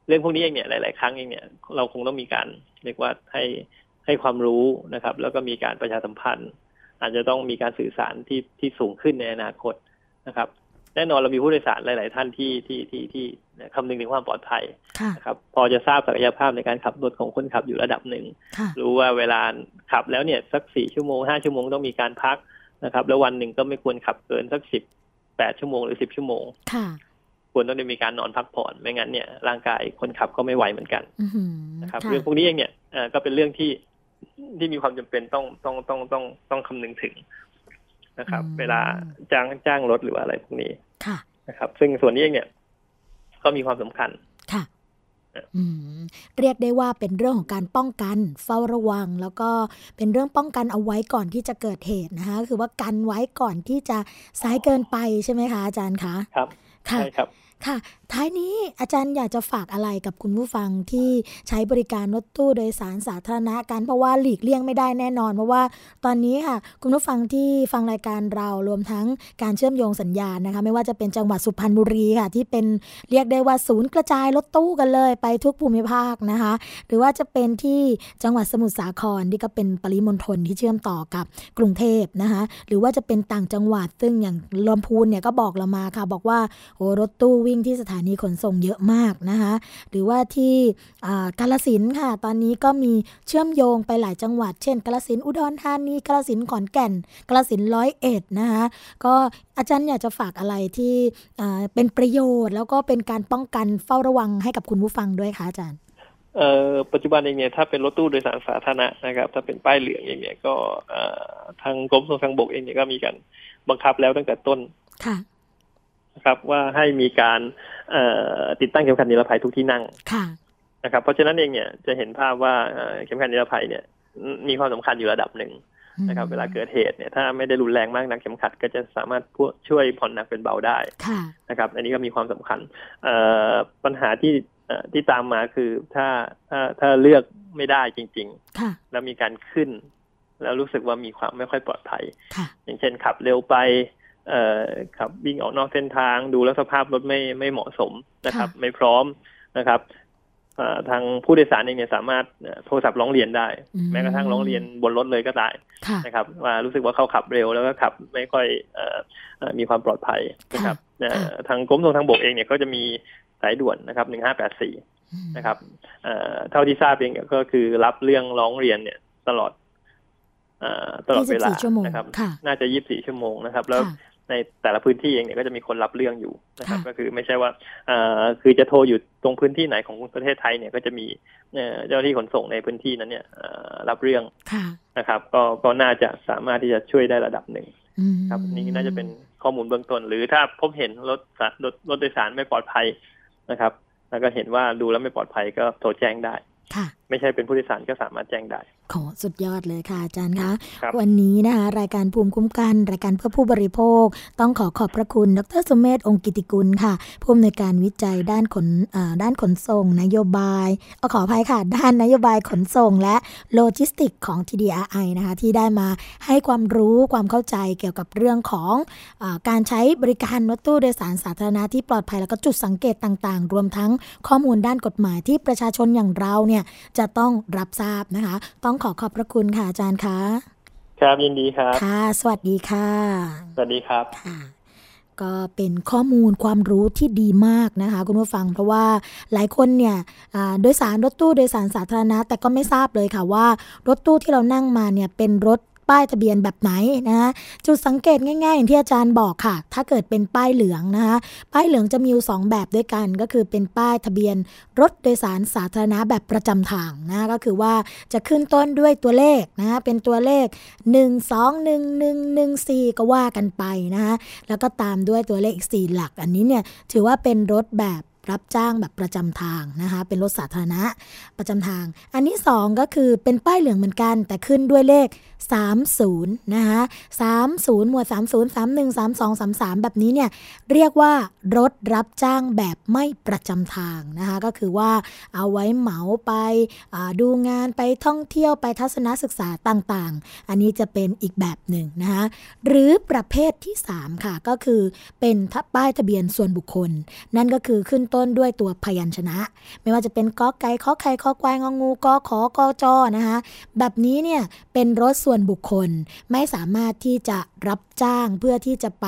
เรื่องพวกนี้เองเนี่ยหลาย ๆ ครั้งเองเนี่ยเราคงต้องมีการเรียกว่าให้ ให้ความรู้นะครับ แล้วก็มีการประชาสัมพันธ์ อาจจะต้องมีการสื่อสารที่ที่สูงขึ้นในอนาคตนะครับ แน่นอนเรามีผู้โดยสารหลาย ๆ ท่านที่ที่ที่ที่คำนึงถึงความปลอดภัยค่ะนะครับ พอจะทราบศักยภาพในการขับรถของคนขับอยู่ระดับหนึ่งค่ะรู้ว่าเวลาขับแล้วเนี่ยสักสี่ชั่วโมงห้าชั่วโมงต้องมีการพักนะครับ แล้ววันหนึ่งก็ไม่ควรขับเกินสักสิบแปดชั่วโมงหรือสิบชั่วโมงค่ะควรต้องได้มีการนอนพักผ่อนไม่งั้นเนี่ยร่างกายคนขับก็ไม่ไหวเหมือนกันอือหือนะครับค่ะเรื่องพวกนี้เองเนี่ยเอ่อก็เป็นเรื่องที่ ที่มีความจำเป็นต้องต้องต้องต้องต้องคำนึงถึงนะครับ เวลาจ้างจ้างรถหรือว่าอะไรพวกนี้ค่ะนะครับ ซึ่งส่วนนี้เองเนี่ย ก็มีความสำคัญค่ะอืมเรียกได้ว่าเป็นเรื่องของการป้องกันเฝ้าระวัง แล้วก็เป็นเรื่องป้องกันเอาไว้ก่อนที่จะเกิดเหตุนะคะคือว่ากันไว้ก่อนที่จะสายเกินไปใช่ไหมคะอาจารย์คะครับ ค่ะใช่ครับค่ะ ท้ายนี้อาจารย์อยากจะฝากอะไรกับคุณผู้ฟังที่ใช้บริการรถตู้โดยสารสาธารณะกันเพราะว่าหลีกเลี่ยงไม่ได้แน่นอน เพราะว่าตอนนี้ค่ะ คุณผู้ฟังที่ฟังรายการเรารวมทั้งการเชื่อมโยงสัญญาณนะคะ ไม่ว่าจะเป็นจังหวัดสุพรรณบุรีค่ะ ที่เป็นเรียกได้ว่าศูนย์กระจายรถตู้กันเลยไปทุกภูมิภาคนะคะ หรือว่าจะเป็นที่จังหวัดสมุทรสาครที่ก็เป็นปริมณฑลที่เชื่อมต่อกับกรุงเทพนะคะหรือว่าจะเป็นต่างจังหวัดซึ่งอย่างลำพูนเนี่ยก็บอกเรามาค่ะ บอกว่าโอ้รถตู้วิ่งที่สถานขนส่งเยอะมากนะคะหรือว่าที่อ่ากาลสินธุ์ค่ะ ตอนนี้ก็มีเชื่อมโยงไปหลายจังหวัด เช่นกาลสินธุ์อุดรธานีกาลสินธุ์ขอนแก่นกาลสินธุ์ร้อยเอ็ดนะคะก็อาจารย์อยากจะฝากอะไรที่อ่าเป็นประโยชน์ แล้วก็เป็นการป้องกันเฝ้าระวังให้กับคุณผู้ฟังด้วยค่ะอาจารย์เอ่อปัจจุบันเองเนี่ยถ้าเป็นรถตู้โดยสารสาธารณะนะครับ ถ้าเป็นป้ายเหลืองเองเนี่ยก็เอ่อทางกรมขนส่งทางบกเองเนี่ยก็มีการบังคับแล้วตั้งแต่ต้นค่ะนะครับว่าให้มีการเอ่อ ติดตั้งเข็มขัดนิรภัยทุกที่นั่งค่ะนะครับเพราะฉะนั้นเองเนี่ยจะเห็นภาพว่าเอ่อเข็มขัดนิรภัยเนี่ย มีความสำคัญอยู่ระดับหนึ่งนะครับ เวลาเกิดเหตุเนี่ยถ้าไม่ได้รุนแรงมากนักเข็มขัดก็จะสามารถพวกช่วยผ่อนหนักเป็นเบาได้ค่ะนะครับ อันนี้ก็มีความสำคัญเอ่อปัญหาที่เอ่อที่ตามมาคือถ้าถ้าถ้าเลือกไม่ได้จริงๆค่ะแล้วมีการขึ้น แล้วรู้สึกว่ามีความไม่ค่อยปลอดภัยค่ะอย่างเช่นขับเร็วไป เอ่อขับวิ่งออกนอกเส้นทาง ดูแล้วสภาพรถไม่ไม่เหมาะสมนะครับค่ะไม่พร้อมนะครับเอ่อทางผู้โดยสารเองเนี่ยสามารถเอ่อโทรศัพท์ร้องเรียนได้อืมแม้กระทั่งร้องเรียนบนรถเลยก็ได้ค่ะนะครับ ว่ารู้สึกว่าเขาขับเร็วแล้วก็ขับไม่ค่อยเอ่อเอ่อมีความปลอดภัยนะครับเอ่อค่ะทางกรมขนส่งทางบกเองเนี่ยก็จะมีสายด่วนนะครับหนึ่งห้าแปดสี่อืมนะครับเอ่อเท่าที่ทราบเองก็คือรับเรื่องร้องเรียนเนี่ยตลอดเอ่อตลอดเวลา24ชั่วโมงนะครับค่ะน่าจะ 24 ชั่วโมงนะครับ แล้วค่ะ ในแต่ละพื้นที่เองเนี่ยก็จะมีคนรับเรื่องอยู่นะครับค่ะก็คือไม่ใช่ว่าเอ่อคือจะโทรอยู่ตรงพื้นที่ไหนของประเทศไทยเนี่ยก็จะมีเอ่อเจ้าหน้าที่ขนส่งในพื้นที่นั้นเนี่ยเอ่อรับเรื่องค่ะนะครับ ก็ก็น่าจะสามารถที่จะช่วยได้ระดับหนึ่งอืมครับนี่น่าจะเป็นข้อมูลเบื้องต้น หรือถ้าพบเห็นรถสารถรถโดยสารไม่ปลอดภัยนะครับ แล้วก็เห็นว่าดูแล้วไม่ปลอดภัยก็โทรแจ้งได้ค่ะ ไม่ใช่เป็นผู้โดยสารก็สามารถแจ้งได้ขอสุดยอดเลยค่ะอาจารย์คะครับวันนี้นะคะรายการภูมิคุ้มกัน รายการเพื่อผู้บริโภค ต้องขอขอบพระคุณ ดรสุเมธองค์กิตติกุลค่ะผู้อำนวยการวิจัยด้านขนอ่าด้านขนส่ง นโยบายเอาขออภัยค่ะ ด้านนโยบายขนส่ง และโลจิสติกส์ของ TDRI นะคะที่ได้มาให้ความรู้ความเข้าใจเกี่ยวกับเรื่องของอาการใช้บริการรถตู้โดยสารสาธารณะที่ปลอดภัยแล้วก็จุดสังเกตต่าง ๆ รวมทั้งข้อมูลด้านกฎหมายที่ประชาชนอย่างเราเนี่ยจะต้องรับทราบนะคะ ต้องขอขอบพระคุณค่ะอาจารย์คะครับยินดีครับค่ะ สวัสดีค่ะ สวัสดีครับค่ะก็เป็นข้อมูลความรู้ที่ดีมากนะคะ คุณผู้ฟังเพราะว่าหลายคนเนี่ยอ่าโดยสารรถตู้โดยสารสาธารณะ แต่ก็ไม่ทราบเลยค่ะว่า รถตู้ที่เรานั่งมาเนี่ยเป็นรถ ป้ายทะเบียนแบบไหนนะจุดสังเกตง่ายๆ อย่างที่อาจารย์บอกค่ะ ถ้าเกิดเป็นป้ายเหลืองนะคะป้ายเหลืองจะมีอยู่สองแบบด้วยกันก็คือเป็นป้ายทะเบียนรถโดยสารสาธารณะแบบประจำทางนะก็คือว่าจะขึ้นต้นด้วยตัวเลขนะคะเป็นตัวเลข 1 2 1 1 1 4 ก็ว่ากันไปนะคะแล้วก็ตามด้วยตัวเลขอีก4หลัก อันนี้เนี่ยถือว่าเป็นรถแบบ รับจ้างแบบประจำทางนะคะ เป็นรถสาธารณะประจำทาง อันที่ 2 ก็คือเป็นป้ายเหลืองเหมือนกัน แต่ขึ้นด้วยเลข 30 นะคะ30 หมวด 30 31 32 33 แบบนี้เนี่ย เรียกว่ารถรับจ้างแบบไม่ประจำทางนะคะ ก็คือว่าเอาไว้เหมาไปาดูงานไปท่องเที่ยวไปทัศนศึกษาต่างๆ อันนี้จะเป็นอีกแบบหนึ่งนะคะหรือประเภทที่ 3 ค่ะก็คือเป็นทะป้ายทะเบียนส่วนบุคคล นั่นก็คือขึ้นต้นด้วยตัวพยัญชนะ ไม่ว่าจะเป็นกอไก่ขอไข่ขอควายงองูกอขอกอจอนะคะแบบนี้เนี่ยเป็นรถส่วนบุคคลไม่สามารถที่จะ รับจ้างเพื่อที่จะไป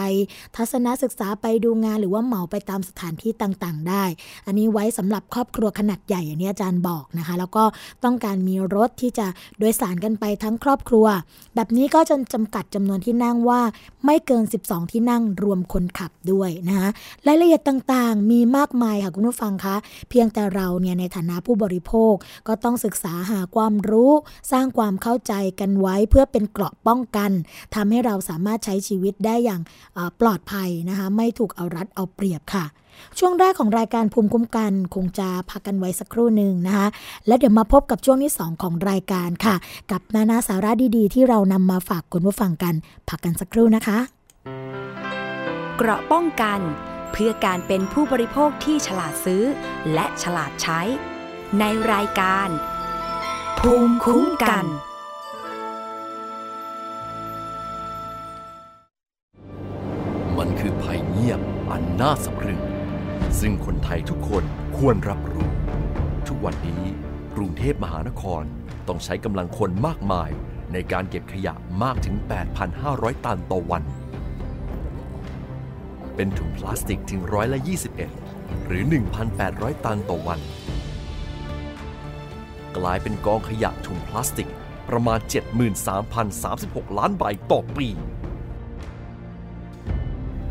ทัศนศึกษาไปดูงานหรือว่าเหมาไปตามสถานที่ต่างๆ ได้ อันนี้ไว้สำหรับครอบครัวขนาดใหญ่อย่างนี้อาจารย์บอกนะคะ แล้วก็ต้องการมีรถที่จะโดยสารกันไปทั้งครอบครัว แบบนี้ก็จะจำกัดจำนวนที่นั่งว่าไม่เกิน 12 ที่นั่งรวมคนขับด้วยนะคะรายละเอียดต่างๆ มีมากมายค่ะคุณผู้ฟังคะ เพียงแต่เราเนี่ยในฐานะผู้บริโภคก็ต้องศึกษาหาความรู้ สร้างความเข้าใจกันไว้เพื่อเป็นเกราะป้องกันทำให้เราสามารถมาใช้ชีวิตได้อย่างปลอดภัยนะคะไม่ถูกเอารัดเอาเปรียบค่ะ ช่วงแรกของรายการภูมิคุ้มกันคงจะพักกันไว้สักครู่หนึ่งนะคะแล้วเดี๋ยวมาพบกับช่วงที่ 2 ของรายการค่ะ กับนานาสาระดีๆ ที่เรานำมาฝากคุณผู้ฟังกันพักกันสักครู่นะคะ เกราะป้องกันเพื่อการเป็นผู้บริโภคที่ฉลาดซื้อ และฉลาดใช้ ในรายการ ภูมิคุ้มกันมัน งียบอันน่าสะพรึง ซึ่งคนไทยทุกคนควรรับรู้ ทุกวันนี้กรุงเทพมหานครต้องใช้กำลังคนมากมายในการเก็บขยะมากถึง 8,500 ตันต่อวัน เป็นถุงพลาสติกถึงร้อยละ 21 หรือ 1,800 ตันต่อวัน กลายเป็นกองขยะถุงพลาสติกประมาณ 73,036 ล้านใบต่อปี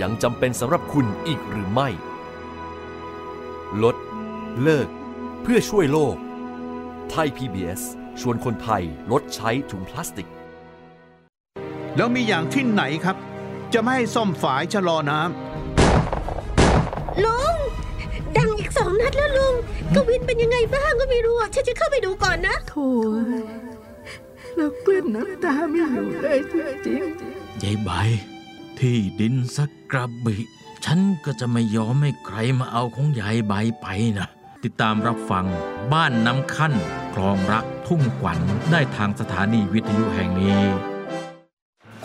ยังจำเป็นสำหรับคุณอีกหรือไม่ ลด เลิก เพื่อช่วยโลก ไทย PBS ชวนคนไทยลดใช้ถุงพลาสติก แล้วมีอย่างที่ไหนครับ จะไม่ให้ซ่อมฝายชะลอน้ำลุง ดังอีกสองนัดแล้วลุงกวินเป็นยังไงบ้างก็ไม่รู้อะฉันจะเข้าไปดูก่อนนะโถ่แล้วกลืนน้ำตาไม่อยู่เลยจริงยายใบ ที่ดินสักกระบิ ฉันก็จะไม่ยอมให้ใครมาเอาของยายใบไปนะ ติดตามรับฟังบ้านน้ำขั้นคลองรักทุ่งขวัญได้ทางสถานีวิทยุแห่งนี้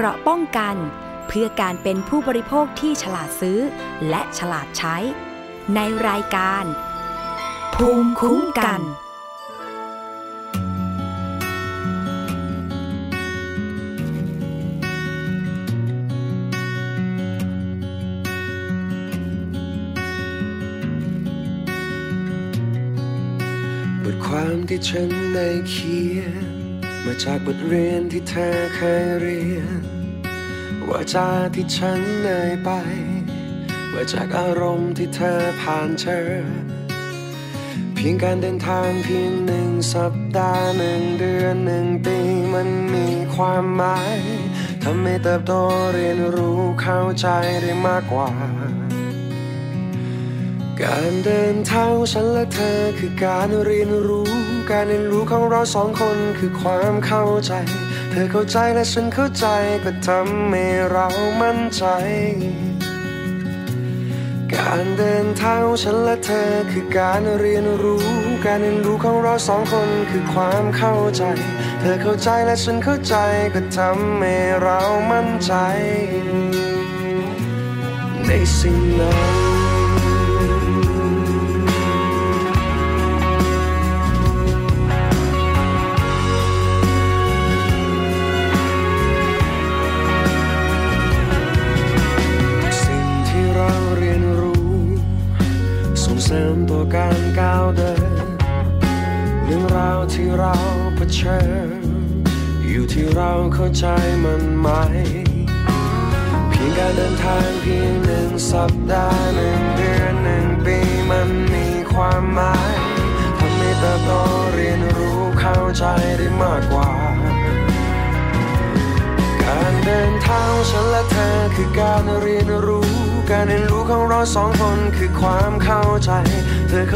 เกราะป้องกัน เพื่อการเป็นผู้บริโภคที่ฉลาดซื้อ และฉลาดใช้ ในรายการ ภูมิคุ้มกัน บทความที่ฉันได้เขียน มาจากบทเรียนที่เธอเคยเรียน ว่าจาที่ฉันเอ่ยไปว่าจากอารมณ์ที่เธอผ่านเจอ เพียงการเดินทางเพียงหนึ่งสัปดาห์หนึ่งเดือนหนึ่งปีมันมีความหมาย ทำให้เติบโตเรียนรู้เข้าใจได้มากกว่า การเดินทางของฉันและเธอคือการเรียนรู้ การเรียนรู้ของเราสองคนคือความเข้าใจ เธอเข้าใจและฉันเข้าใจก็ทำให้เรามั่นใจ การเดินทางของฉันและเธอคือการเรียนรู้ การเรียนรู้ของเราสองคนคือความเข้าใจ เธอเข้าใจและฉันเข้าใจก็ทำให้เรามั่นใจ ในสิ่งนั้น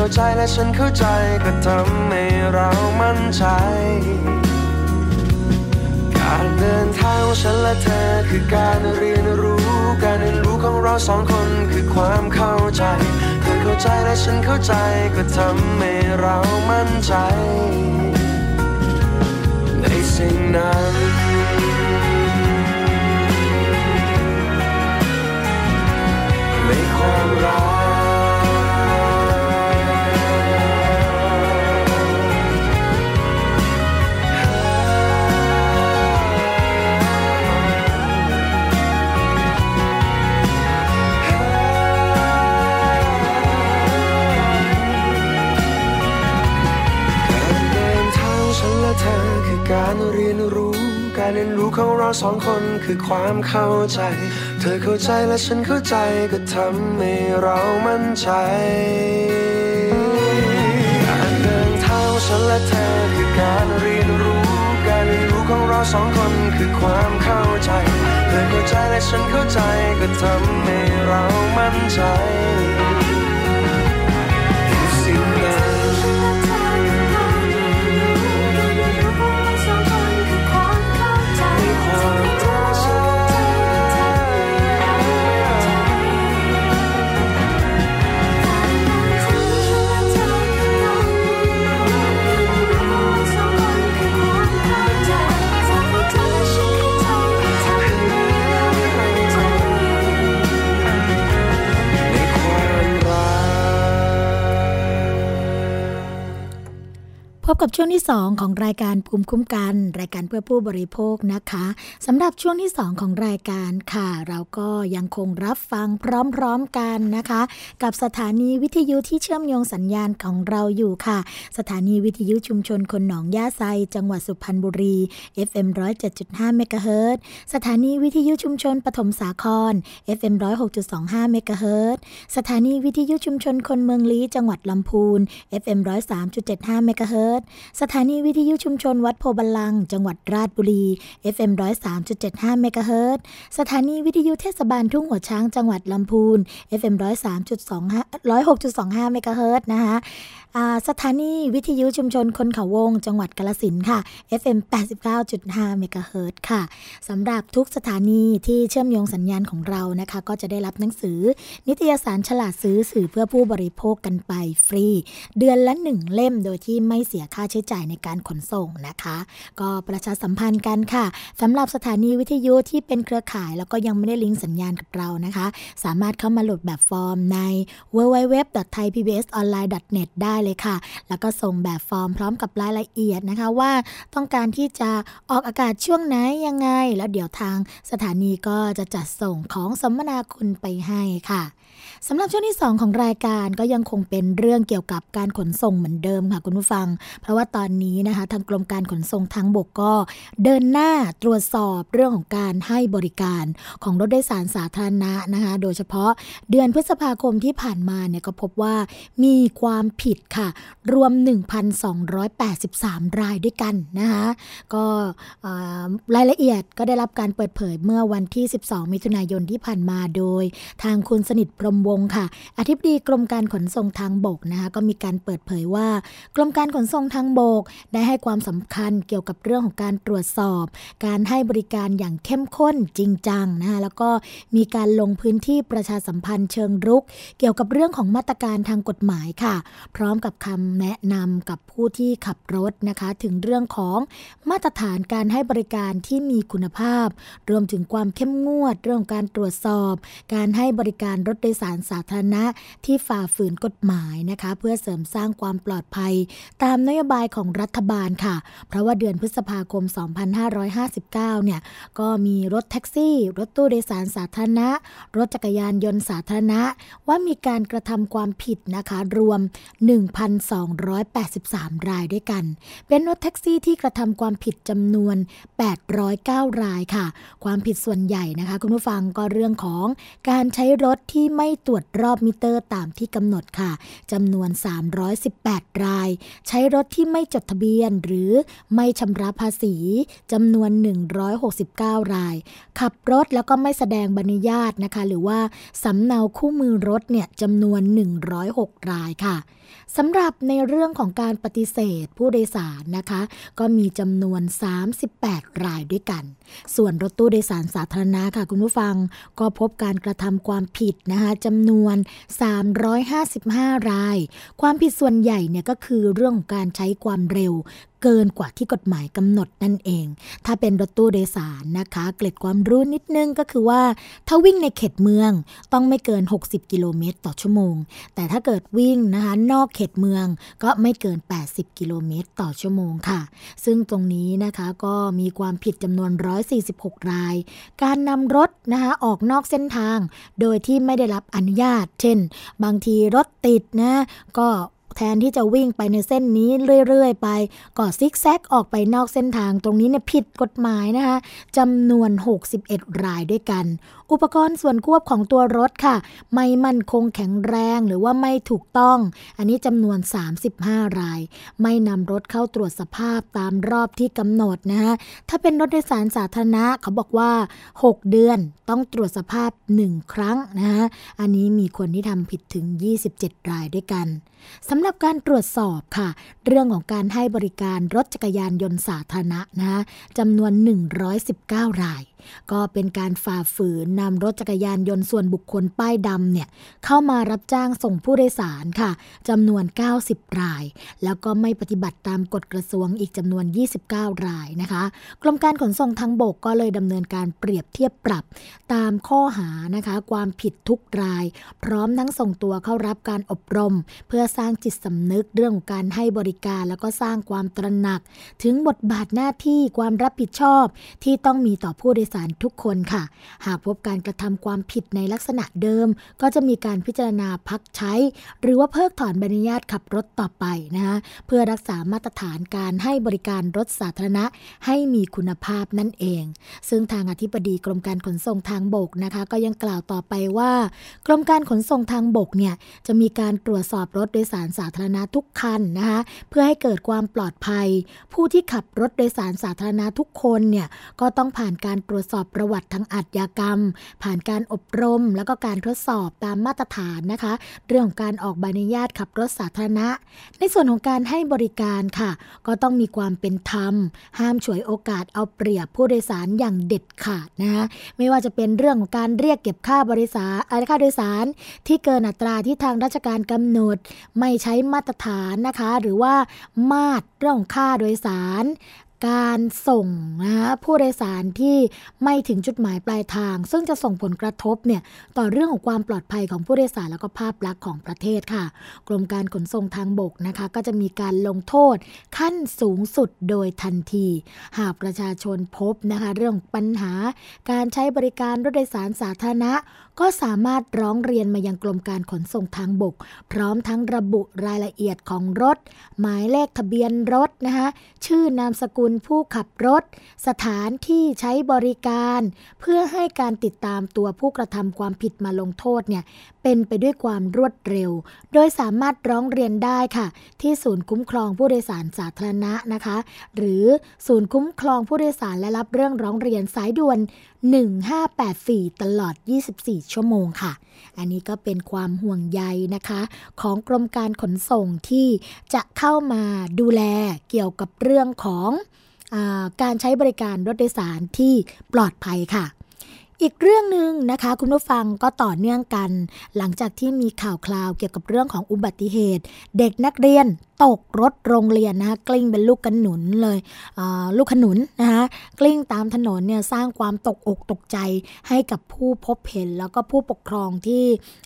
เธอเข้าใจและฉันเข้าใจก็ทำให้เรามั่นใจการเดินทางของฉันและเธอคือการเรียนรู้ การเรียนรู้ของเราสองคนคือความเข้าใจ เธอเข้าใจและฉันเข้าใจก็ทำให้เรามั่นใจ ในสิ่งนั้นใน เรียนรู้ของเราสองคนคือความเข้าใจ เธอเข้าใจและฉันเข้าใจก็ทำให้เรามั่นใจการเดินทางฉันและเธอคือการเรียนรู้ การเรียนรู้ของเราสองคนคือความเข้าใจ เธอเข้าใจและฉันเข้าใจก็ทำให้เรามั่นใจ พบกับช่วงที่ 2 ของรายการภูมิคุ้มกัน รายการเพื่อผู้บริโภคนะคะสำหรับช่วงที่ 2 ของรายการค่ะ เราก็ยังคงรับฟังพร้อมๆกันนะคะ กับสถานีวิทยุที่เชื่อมโยงสัญญาณของเราอยู่ค่ะ สถานีวิทยุชุมชนคนหนองย่าไซจังหวัดสุพรรณบุรี FM 107.5เมกะเฮิรตซ์สถานีวิทยุชุมชนปฐมสาคร FM 106.25เมกะเฮิรตซ์สถานีวิทยุชุมชนคนเมืองลี้จังหวัดลำพูน FM 103.75เมกะเฮิรตซ์รตสถานีวิทยุชุมชนวัดโพธิ์บัลลังก์ จังหวัดราชบุรี FM 103.75เมกะเฮิรตซ์สถานีวิทยุเทศบาลทุ่งหัวช้างจังหวัดลำพูน FM 103.25 106.25เมกะเฮิรตซ์นะคะ สถานีวิทยุชุมชนคนเขาวง จังหวัดกาฬสินธุ์ค่ะ FM 89.5เมกะเฮิรตซ์ค่ะสำหรับทุกสถานีที่เชื่อมโยงสัญญาณของเรานะคะ ก็จะได้รับหนังสือ นิตยสารฉลาดซื้อสื่อเพื่อผู้บริโภคกันไปฟรี เดือนละหนึ่งเล่มโดยที่ไม่เสียค่าใช้จ่ายในการขนส่งนะคะ ก็ประชาสัมพันธ์กันค่ะสำหรับสถานีวิทยุที่เป็นเครือข่าย แล้วก็ยังไม่ได้ลิงก์สัญญาณกับเรานะคะ สามารถเข้ามาโหลดแบบฟอร์มใน www.thaipbsonline.net ได้เลยค่ะ แล้วก็ส่งแบบฟอร์มพร้อมกับรายละเอียดนะคะว่าต้องการที่จะออกอากาศช่วงไหนยังไง แล้วเดี๋ยวทางสถานีก็จะจัดส่งของสัมมนาคุณไปให้ค่ะ สำหรับช่วงที่ 2 ของรายการก็ยังคงเป็นเรื่องเกี่ยวกับการขนส่งเหมือนเดิมค่ะคุณผู้ฟัง เพราะว่าตอนนี้นะคะทางกรมการขนส่งทางบกก็ เดินหน้าตรวจสอบเรื่องของการให้บริการของรถโดยสารสาธารณะนะคะโดยเฉพาะเดือนพฤษภาคมที่ผ่านมาเนี่ยก็พบว่ามีความผิดค่ะ รวม 1,283 รายด้วยกันนะคะก็รายละเอียดก็ได้รับการเปิดเผยเมื่อวันที่ 12 มิถุนายนที่ผ่านมาโดย ทางคุณสนิทพรมวงค่ะ อธิบดีกรมการขนส่งทางบกนะคะก็มีการเปิดเผยว่า กรมการขนส่งทางบก ได้ให้ความสำคัญเกี่ยวกับเรื่องของการตรวจสอบ การให้บริการอย่างเข้มข้นจริงจังนะคะแล้วก็มีการลงพื้นที่ประชาสัมพันธ์เชิงรุก เกี่ยวกับเรื่องของมาตรการทางกฎหมายค่ะ พร้อมกับคำแนะนำกับผู้ที่ขับรถนะคะ ถึงเรื่องของมาตรฐานการให้บริการที่มีคุณภาพ รวมถึงความเข้มงวดเรื่องการตรวจสอบ การให้บริการรถโดยสารสาธารณะที่ฝ่าฝืนกฎหมายนะคะ เพื่อเสริมสร้างความปลอดภัย ตามนโยบายของรัฐบาลค่ะ เพราะว่าเดือนพฤษภาคม 2559 เนี่ยก็มีรถแท็กซี่ รถตู้โดยสารสาธารณะ รถจักรยานยนต์สาธารณะ ว่ามีการกระทำความผิดนะคะ รวม 1,283 รายด้วยกัน เป็นรถแท็กซี่ที่กระทำความผิดจำนวน 809 รายค่ะ ความผิดส่วนใหญ่นะคะ คุณผู้ฟังก็เรื่องของการใช้รถที่ไม่ไม่ตรวจรอบมิเตอร์ตามที่กำหนดค่ะจำนวน 318 ราย ใช้รถที่ไม่จดทะเบียนหรือไม่ชำระภาษีจำนวน 169 ราย ขับรถแล้วก็ไม่แสดงใบอนุญาตนะคะ หรือว่าสำเนาคู่มือรถเนี่ยจำนวน 106 รายค่ะ สำหรับในเรื่องของการปฏิเสธผู้โดยสารนะคะ ก็มีจำนวน 38 รายด้วยกัน ส่วนรถตู้โดยสารสาธารณะค่ะคุณผู้ฟังก็พบการกระทำความผิดนะคะจำนวน 355 ราย ความผิดส่วนใหญ่เนี่ยก็คือเรื่องของการใช้ความเร็ว เกินกว่าที่กฎหมายกำหนดนั่นเอง ถ้าเป็นรถตู้โดยสารนะคะ เกล็ดความรู้นิดนึงก็คือว่า ถ้าวิ่งในเขตเมืองต้องไม่เกิน 60 กิโลเมตรต่อชั่วโมง แต่ถ้าเกิดวิ่งนะคะนอกเขตเมืองก็ไม่เกิน 80 กิโลเมตรต่อชั่วโมงค่ะ ซึ่งตรงนี้นะคะก็มีความผิดจำนวน 146 ราย การนำรถนะคะออกนอกเส้นทาง โดยที่ไม่ได้รับอนุญาต เช่น บางทีรถติดนะก็ แทนที่จะวิ่งไปในเส้นนี้เรื่อยๆ ไปก็ซิกแซกออกไปนอกเส้นทางตรงนี้เนี่ยผิดกฎหมายนะคะจำนวน 61 รายด้วยกัน อุปกรณ์ส่วนควบของตัวรถค่ะ ไม่มั่นคงแข็งแรงหรือว่าไม่ถูกต้อง อันนี้จำนวน 35 ราย ไม่นำรถเข้าตรวจสภาพตามรอบที่กำหนดนะคะถ้าเป็นรถโดยสารสาธารณะเขาบอกว่า 6 เดือนต้องตรวจสภาพ 1 ครั้งนะคะอันนี้มีคนที่ทำผิดถึง 27 รายด้วยกันสำหรับการตรวจสอบค่ะ เรื่องของการให้บริการรถจักรยานยนต์สาธารณะนะจำนวน 119 ราย ก็เป็นการฝ่าฝืนนำรถจักรยานยนต์ส่วนบุคคลป้ายดำเนี่ยเข้ามารับจ้างส่งผู้โดยสารค่ะจำนวน 90 ราย แล้วก็ไม่ปฏิบัติตามกฎกระทรวงอีกจำนวน 29 รายนะคะกรมการขนส่งทางบกก็เลยดำเนินการเปรียบเทียบปรับตามข้อหานะคะความผิดทุกราย พร้อมทั้งส่งตัวเข้ารับการอบรม เพื่อสร้างจิตสำนึกเรื่องการให้บริการแล้วก็สร้างความตระหนัก ถึงบทบาทหน้าที่ความรับผิดชอบที่ต้องมีต่อผู้โดยสารทุกคนค่ะ หากพบการกระทำความผิดในลักษณะเดิม ก็จะมีการพิจารณาพักใช้ หรือว่าเพิกถอนใบอนุญาตขับรถต่อไปนะคะเพื่อรักษามาตรฐานการให้บริการรถสาธารณะให้มีคุณภาพนั่นเอง ซึ่งทางอธิบดีกรมการขนส่งทางบกนะคะ ก็ยังกล่าวต่อไปว่า กรมการขนส่งทางบกเนี่ยจะมีการตรวจสอบรถโดยสารสาธารณะทุกคันนะคะเพื่อให้เกิดความปลอดภัย ผู้ที่ขับรถโดยสารสาธารณะทุกคนเนี่ยก็ต้องผ่านการตรวจสอบประวัติทางอาชญากรรม ผ่านการอบรม แล้วก็การทดสอบตามมาตรฐานนะคะ เรื่องของการออกใบอนุญาตขับรถสาธารณะ ในส่วนของการให้บริการค่ะ ก็ต้องมีความเป็นธรรม ห้ามฉวยโอกาสเอาเปรียบผู้โดยสารอย่างเด็ดขาดนะคะไม่ว่าจะเป็นเรื่องของการเรียกเก็บค่าบริษัทค่าโดยสาร ที่เกินอัตราที่ทางราชการกำหนด ไม่ใช้มาตรฐานนะคะ หรือว่ามาตรเรื่องค่าโดยสาร การส่งนะผู้โดยสารที่ไม่ถึงจุดหมายปลายทาง ซึ่งจะส่งผลกระทบเนี่ยต่อเรื่องของความปลอดภัยของผู้โดยสารแล้วก็ภาพลักษณ์ของประเทศค่ะ กรมการขนส่งทางบกนะคะ ก็จะมีการลงโทษขั้นสูงสุดโดยทันที หากประชาชนพบนะคะ เรื่องปัญหาการใช้บริการรถโดยสารสาธารณะก็สามารถร้องเรียนมายังกรมการขนส่งทางบก พร้อมทั้งระบุรายละเอียดของรถ หมายเลขทะเบียนรถนะคะชื่อนามสกุลผู้ขับรถ สถานที่ใช้บริการ เพื่อให้การติดตามตัวผู้กระทำความผิดมาลงโทษเนี่ยเป็นไปด้วยความรวดเร็ว โดยสามารถร้องเรียนได้ค่ะ ที่ศูนย์คุ้มครองผู้โดยสารสาธารณะนะคะ หรือศูนย์คุ้มครองผู้โดยสารและรับเรื่องร้องเรียนสายด่วน 1584 ตลอด 24 ชั่วโมงค่ะ อันนี้ก็เป็นความห่วงใยนะคะ ของกรมการขนส่งที่จะเข้ามาดูแลเกี่ยวกับเรื่องของอการใช้บริการรถโดยสารที่ปลอดภัยค่ะ อีกเรื่องหนึ่งนะคะ คุณผู้ฟังก็ต่อเนื่องกัน หลังจากที่มีข่าวคราวเกี่ยวกับเรื่องของอุบัติเหตุ เด็กนักเรียนตกรถโรงเรียนนะคะกลิ้งเป็นลูกกระหนุนเลยลูกขนุนนะคะกลิ้งตามถนนเนี่ยสร้างความตกอกตกใจให้กับผู้พบเห็นแล้วก็ผู้ปกครองที่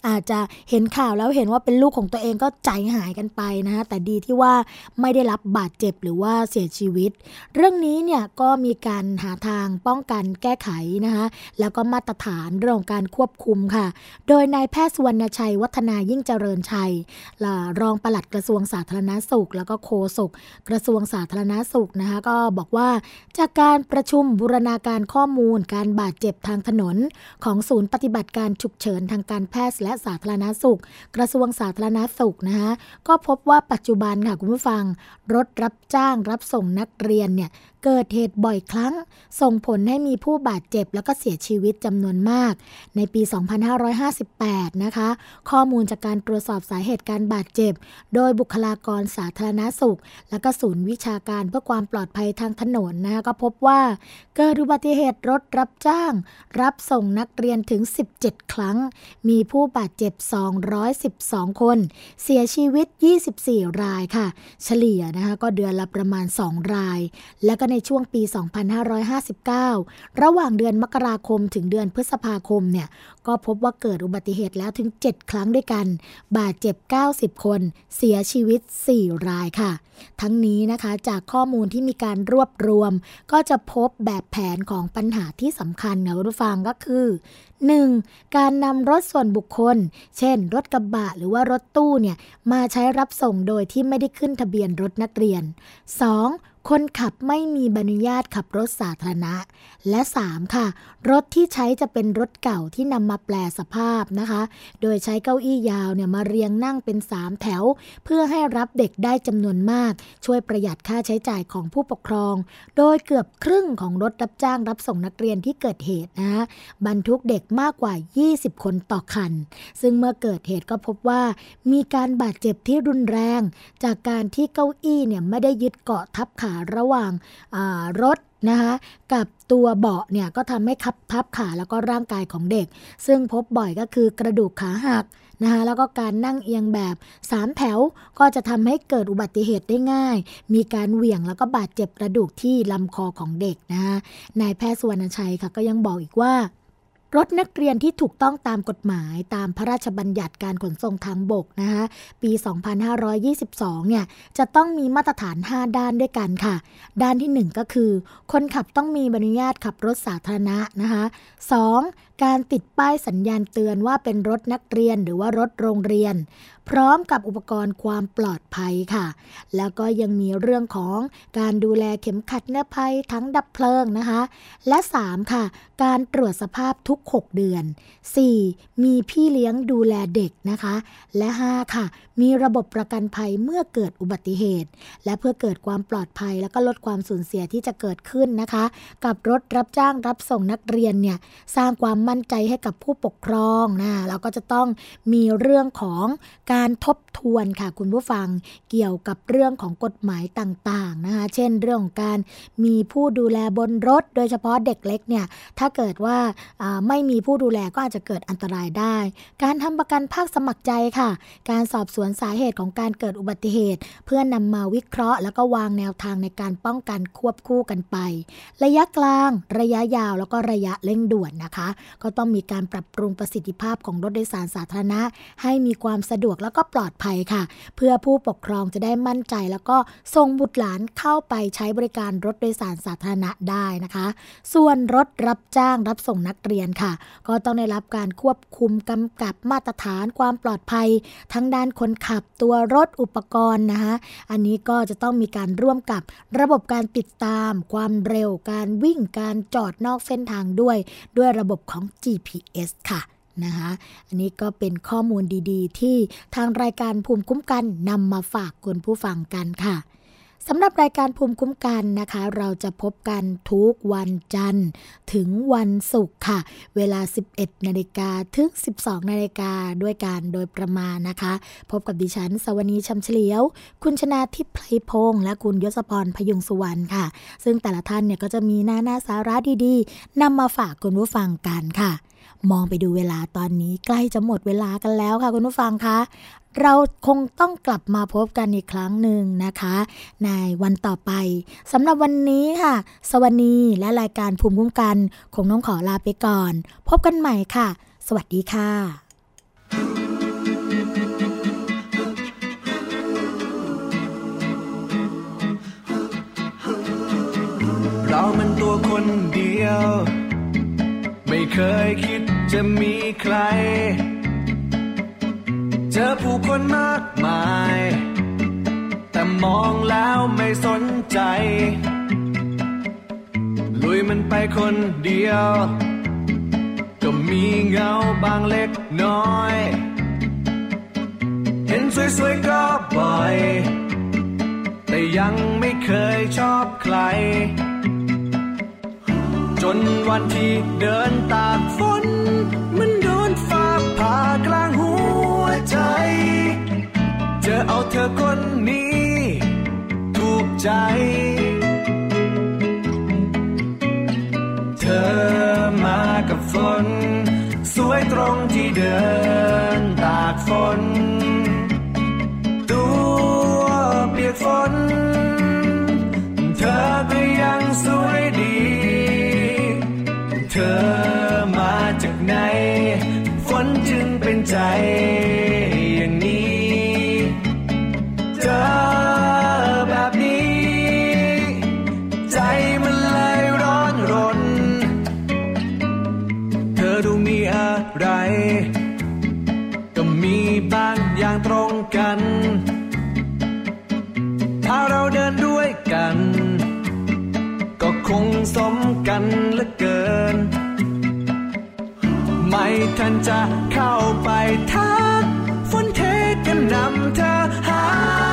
อาจจะเห็นข่าวแล้วเห็นว่าเป็นลูกของตัวเองก็ใจหายกันไปนะคะแต่ดีที่ว่าไม่ได้รับบาดเจ็บหรือว่าเสียชีวิต เรื่องนี้เนี่ยก็มีการหาทางป้องกันแก้ไขนะคะแล้วก็มาตรฐานเรื่องการควบคุมค่ะ โดยนายแพทย์สุวรรณชัย วัฒนายิ่งเจริญชัยรองปลัดกระทรวงสาธารณสุข แล้วก็โฆษกกระทรวงสาธารณสุขนะคะก็บอกว่าจากการประชุมบูรณาการข้อมูล การบาดเจ็บทางถนน ของศูนย์ปฏิบัติการฉุกเฉินทางการแพทย์และสาธารณสุข กระทรวงสาธารณสุขนะคะก็พบว่าปัจจุบันค่ะคุณผู้ฟัง รถรับจ้างรับส่งนักเรียนเนี่ยเกิดเหตุบ่อยครั้ง ส่งผลให้มีผู้บาดเจ็บแล้วก็เสียชีวิตจำนวนมาก ในปี 2558 นะคะ ข้อมูลจากการตรวจสอบสาเหตุการบาดเจ็บ โดยบุคลากรสาธารณาสุข และก็ศูนย์วิชาการเพื่อความปลอดภัยทางถนนนะคะก็พบว่า เกิดอุบัติเหตุรถรับจ้าง รับส่งนักเรียนถึง 17 ครั้ง มีผู้บาดเจ็บ 212 คน เสียชีวิต 24 รายค่ะ เฉลี่ยนะคะก็เดือนละประมาณ 2 ราย และก็ในช่วงปี 2559 ระหว่างเดือนมกราคมถึงเดือนพฤษภาคมเนี่ยก็พบว่าเกิดอุบัติเหตุแล้วถึง 7 ครั้งด้วยกัน บาดเจ็บ 90 คน เสียชีวิต 4 รายค่ะ ทั้งนี้นะคะจากข้อมูลที่มีการรวบรวม ก็จะพบแบบแผนของปัญหาที่สำคัญนะคุณผู้ฟังก็คือ 1. การนำรถส่วนบุคคล เช่น รถกระบะหรือว่ารถตู้เนี่ยมาใช้รับส่งโดยที่ไม่ได้ขึ้นทะเบียนรถนักเรียน 2. คนขับไม่มีใบอนุญาตขับรถสาธารณะ และ 3. ค่ะ รถที่ใช้จะเป็นรถเก่าที่นำมาแปลสภาพนะคะ โดยใช้เก้าอี้ยาวเนี่ยมาเรียงนั่งเป็น 3 แถว เพื่อให้รับเด็กได้จำนวนมาก ช่วยประหยัดค่าใช้จ่ายของผู้ปกครอง โดยเกือบครึ่งของรถรับจ้างรับส่งนักเรียนที่เกิดเหตุนะบรรทุกเด็กมากกว่า 20 คนต่อคัน ซึ่งเมื่อเกิดเหตุก็พบว่า มีการบาดเจ็บที่รุนแรง จากการที่เก้าอี้เนี่ยไม่ได้ยึดเกาะทับขาระหว่างรถนะคะกับตัวเบาะเนี่ยก็ทำให้คับทับขาแล้วก็ร่างกายของเด็ก ซึ่งพบบ่อยก็คือกระดูกขาหักนะคะแล้วก็การนั่งเอียงแบบ 3 แถวก็จะทำให้เกิดอุบัติเหตุได้ง่าย มีการเหวี่ยงแล้วก็บาดเจ็บกระดูกที่ลำคอของเด็กนะคะนายแพทย์สุวรรณชัยค่ะก็ยังบอกอีกว่า รถนักเรียนที่ถูกต้องตามกฎหมายตามพระราชบัญญัติการขนส่งทางบกนะคะปี 2522 เนี่ยจะต้องมีมาตรฐาน 5 ด้านด้วยกันค่ะ ด้านที่ 1 ก็คือ คนขับต้องมีใบอนุญาตขับรถสาธารณะนะคะ 2. การติดป้ายสัญญาณเตือนว่าเป็นรถนักเรียนหรือว่ารถโรงเรียน พร้อมกับอุปกรณ์ความปลอดภัยค่ะ แล้วก็ยังมีเรื่องของการดูแลเข็มขัดนิรภัยทั้งดับเพลิงนะคะ และ 3. ค่ะ การตรวจสภาพทุก 6 เดือน 4. มีพี่เลี้ยงดูแลเด็กนะคะ และ 5. ค่ะ มีระบบประกันภัยเมื่อเกิดอุบัติเหตุ และเพื่อเกิดความปลอดภัย แล้วก็ลดความสูญเสียที่จะเกิดขึ้นนะคะ กับรถรับจ้างรับส่งนักเรียนเนี่ยสร้างความมั่นใจให้กับผู้ปกครองนะเราก็จะต้องมีเรื่องของการการทบทวนค่ะคุณผู้ฟังเกี่ยวกับเรื่องของกฎหมายต่างๆนะคะ เช่นเรื่องของการมีผู้ดูแลบนรถ โดยเฉพาะเด็กเล็กเนี่ยถ้าเกิดว่าไม่มีผู้ดูแลก็อาจจะเกิดอันตรายได้ การทำประกันภาคสมัครใจค่ะ การสอบสวนสาเหตุของการเกิดอุบัติเหตุ เพื่อนนำมาวิเคราะห์ แล้วก็วางแนวทางในการป้องกันควบคู่กันไป ระยะกลาง ระยะยาวแล้วก็ระยะเร่งด่วนนะคะ ก็ต้องมีการปรับปรุงประสิทธิภาพของรถโดยสารสาธารณะ ให้มีความสะดวกแล้วก็ปลอดภัยค่ะ เพื่อผู้ปกครองจะได้มั่นใจ แล้วก็ส่งบุตรหลานเข้าไปใช้บริการรถโดยสารสาธารณะได้นะคะ ส่วนรถรับจ้างรับส่งนักเรียนค่ะ ก็ต้องได้รับการควบคุมกำกับมาตรฐานความปลอดภัย ทั้งด้านคนขับตัวรถอุปกรณ์นะคะอันนี้ก็จะต้องมีการร่วมกับระบบการติดตาม ความเร็วการวิ่งการจอดนอกเส้นทางด้วย ด้วยระบบของ GPS ค่ะ นะคะอันนี้ก็เป็นข้อมูลดีๆ ที่ทางรายการภูมิคุ้มกันนำมาฝากคุณผู้ฟังกันค่ะสำหรับรายการภูมิคุ้มกันนะคะ เราจะพบกันทุกวันจันทร์ถึงวันศุกร์ค่ะ เวลา 11นาฬิกาถึง 12นาฬิกาด้วยการโดยประมาณนะคะ พบกับดิฉัน สวนีชำเฉลียว คุณชนาทิพย์ไพพงษ์และคุณยศพรพยุงสุวรรณค่ะ ซึ่งแต่ละท่านเนี่ยก็จะมีหน้าหน้าสาระดีๆนำมาฝากคุณผู้ฟังกันค่ะ มองไปดูเวลาตอนนี้ใกล้จะหมดเวลากันแล้วค่ะคุณผู้ฟังคะเราคงต้องกลับมาพบกันอีกครั้งหนึ่งนะคะ ในวันต่อไปสำหรับวันนี้ค่ะ สวัสดีและรายการภูมิคุ้มกันคงต้องขอลาไปก่อน พบกันใหม่ค่ะ สวัสดีค่ะ เรามันตัวคนเดียว ไม่เคยคิด จะมีใคร เจอผู้คนมากมาย แต่มองแล้วไม่สนใจ ลุยมันไปคนเดียว ก็มีเงาบางเล็กน้อย เห็นสวยๆก็บ่อย แต่ยังไม่เคยชอบใคร จนวันที่เดินตากฝนมัน ใจจะเอาเธอคนนี้ ถูกใจ เธอมากับฝน สวยตรงที่เดินตากฝน ตัวเปียกฝน เธอก็ยังสวยดี เธอมาจากไหน ฝนจึงเป็นใจ สมกันเหลือเกิน ไม่ทันจะเข้าไปทักฝนเทกันนำเธอหา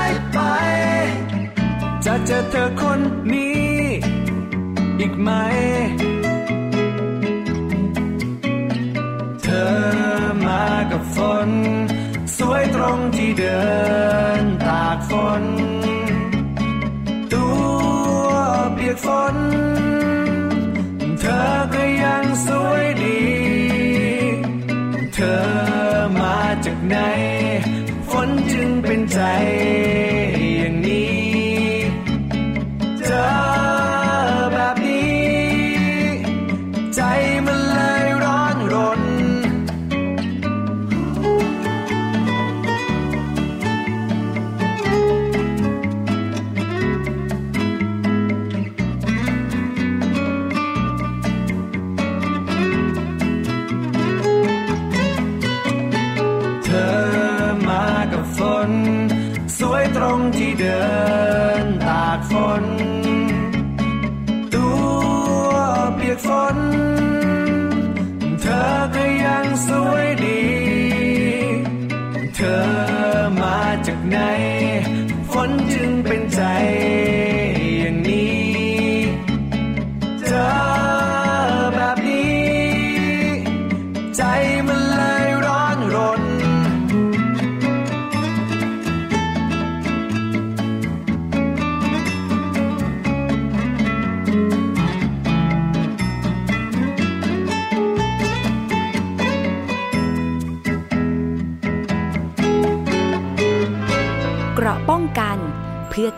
ยไป จะเจอเธอคนนี้ อีกไหม เธอมากับฝน สวยตรงที่เดินตากฝน ตัวเปียกฝน ใจ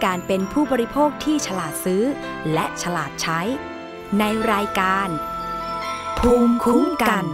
การเป็นผู้บริโภคที่ฉลาดซื้อ และฉลาดใช้ ในรายการ ภูมิคุ้มกัน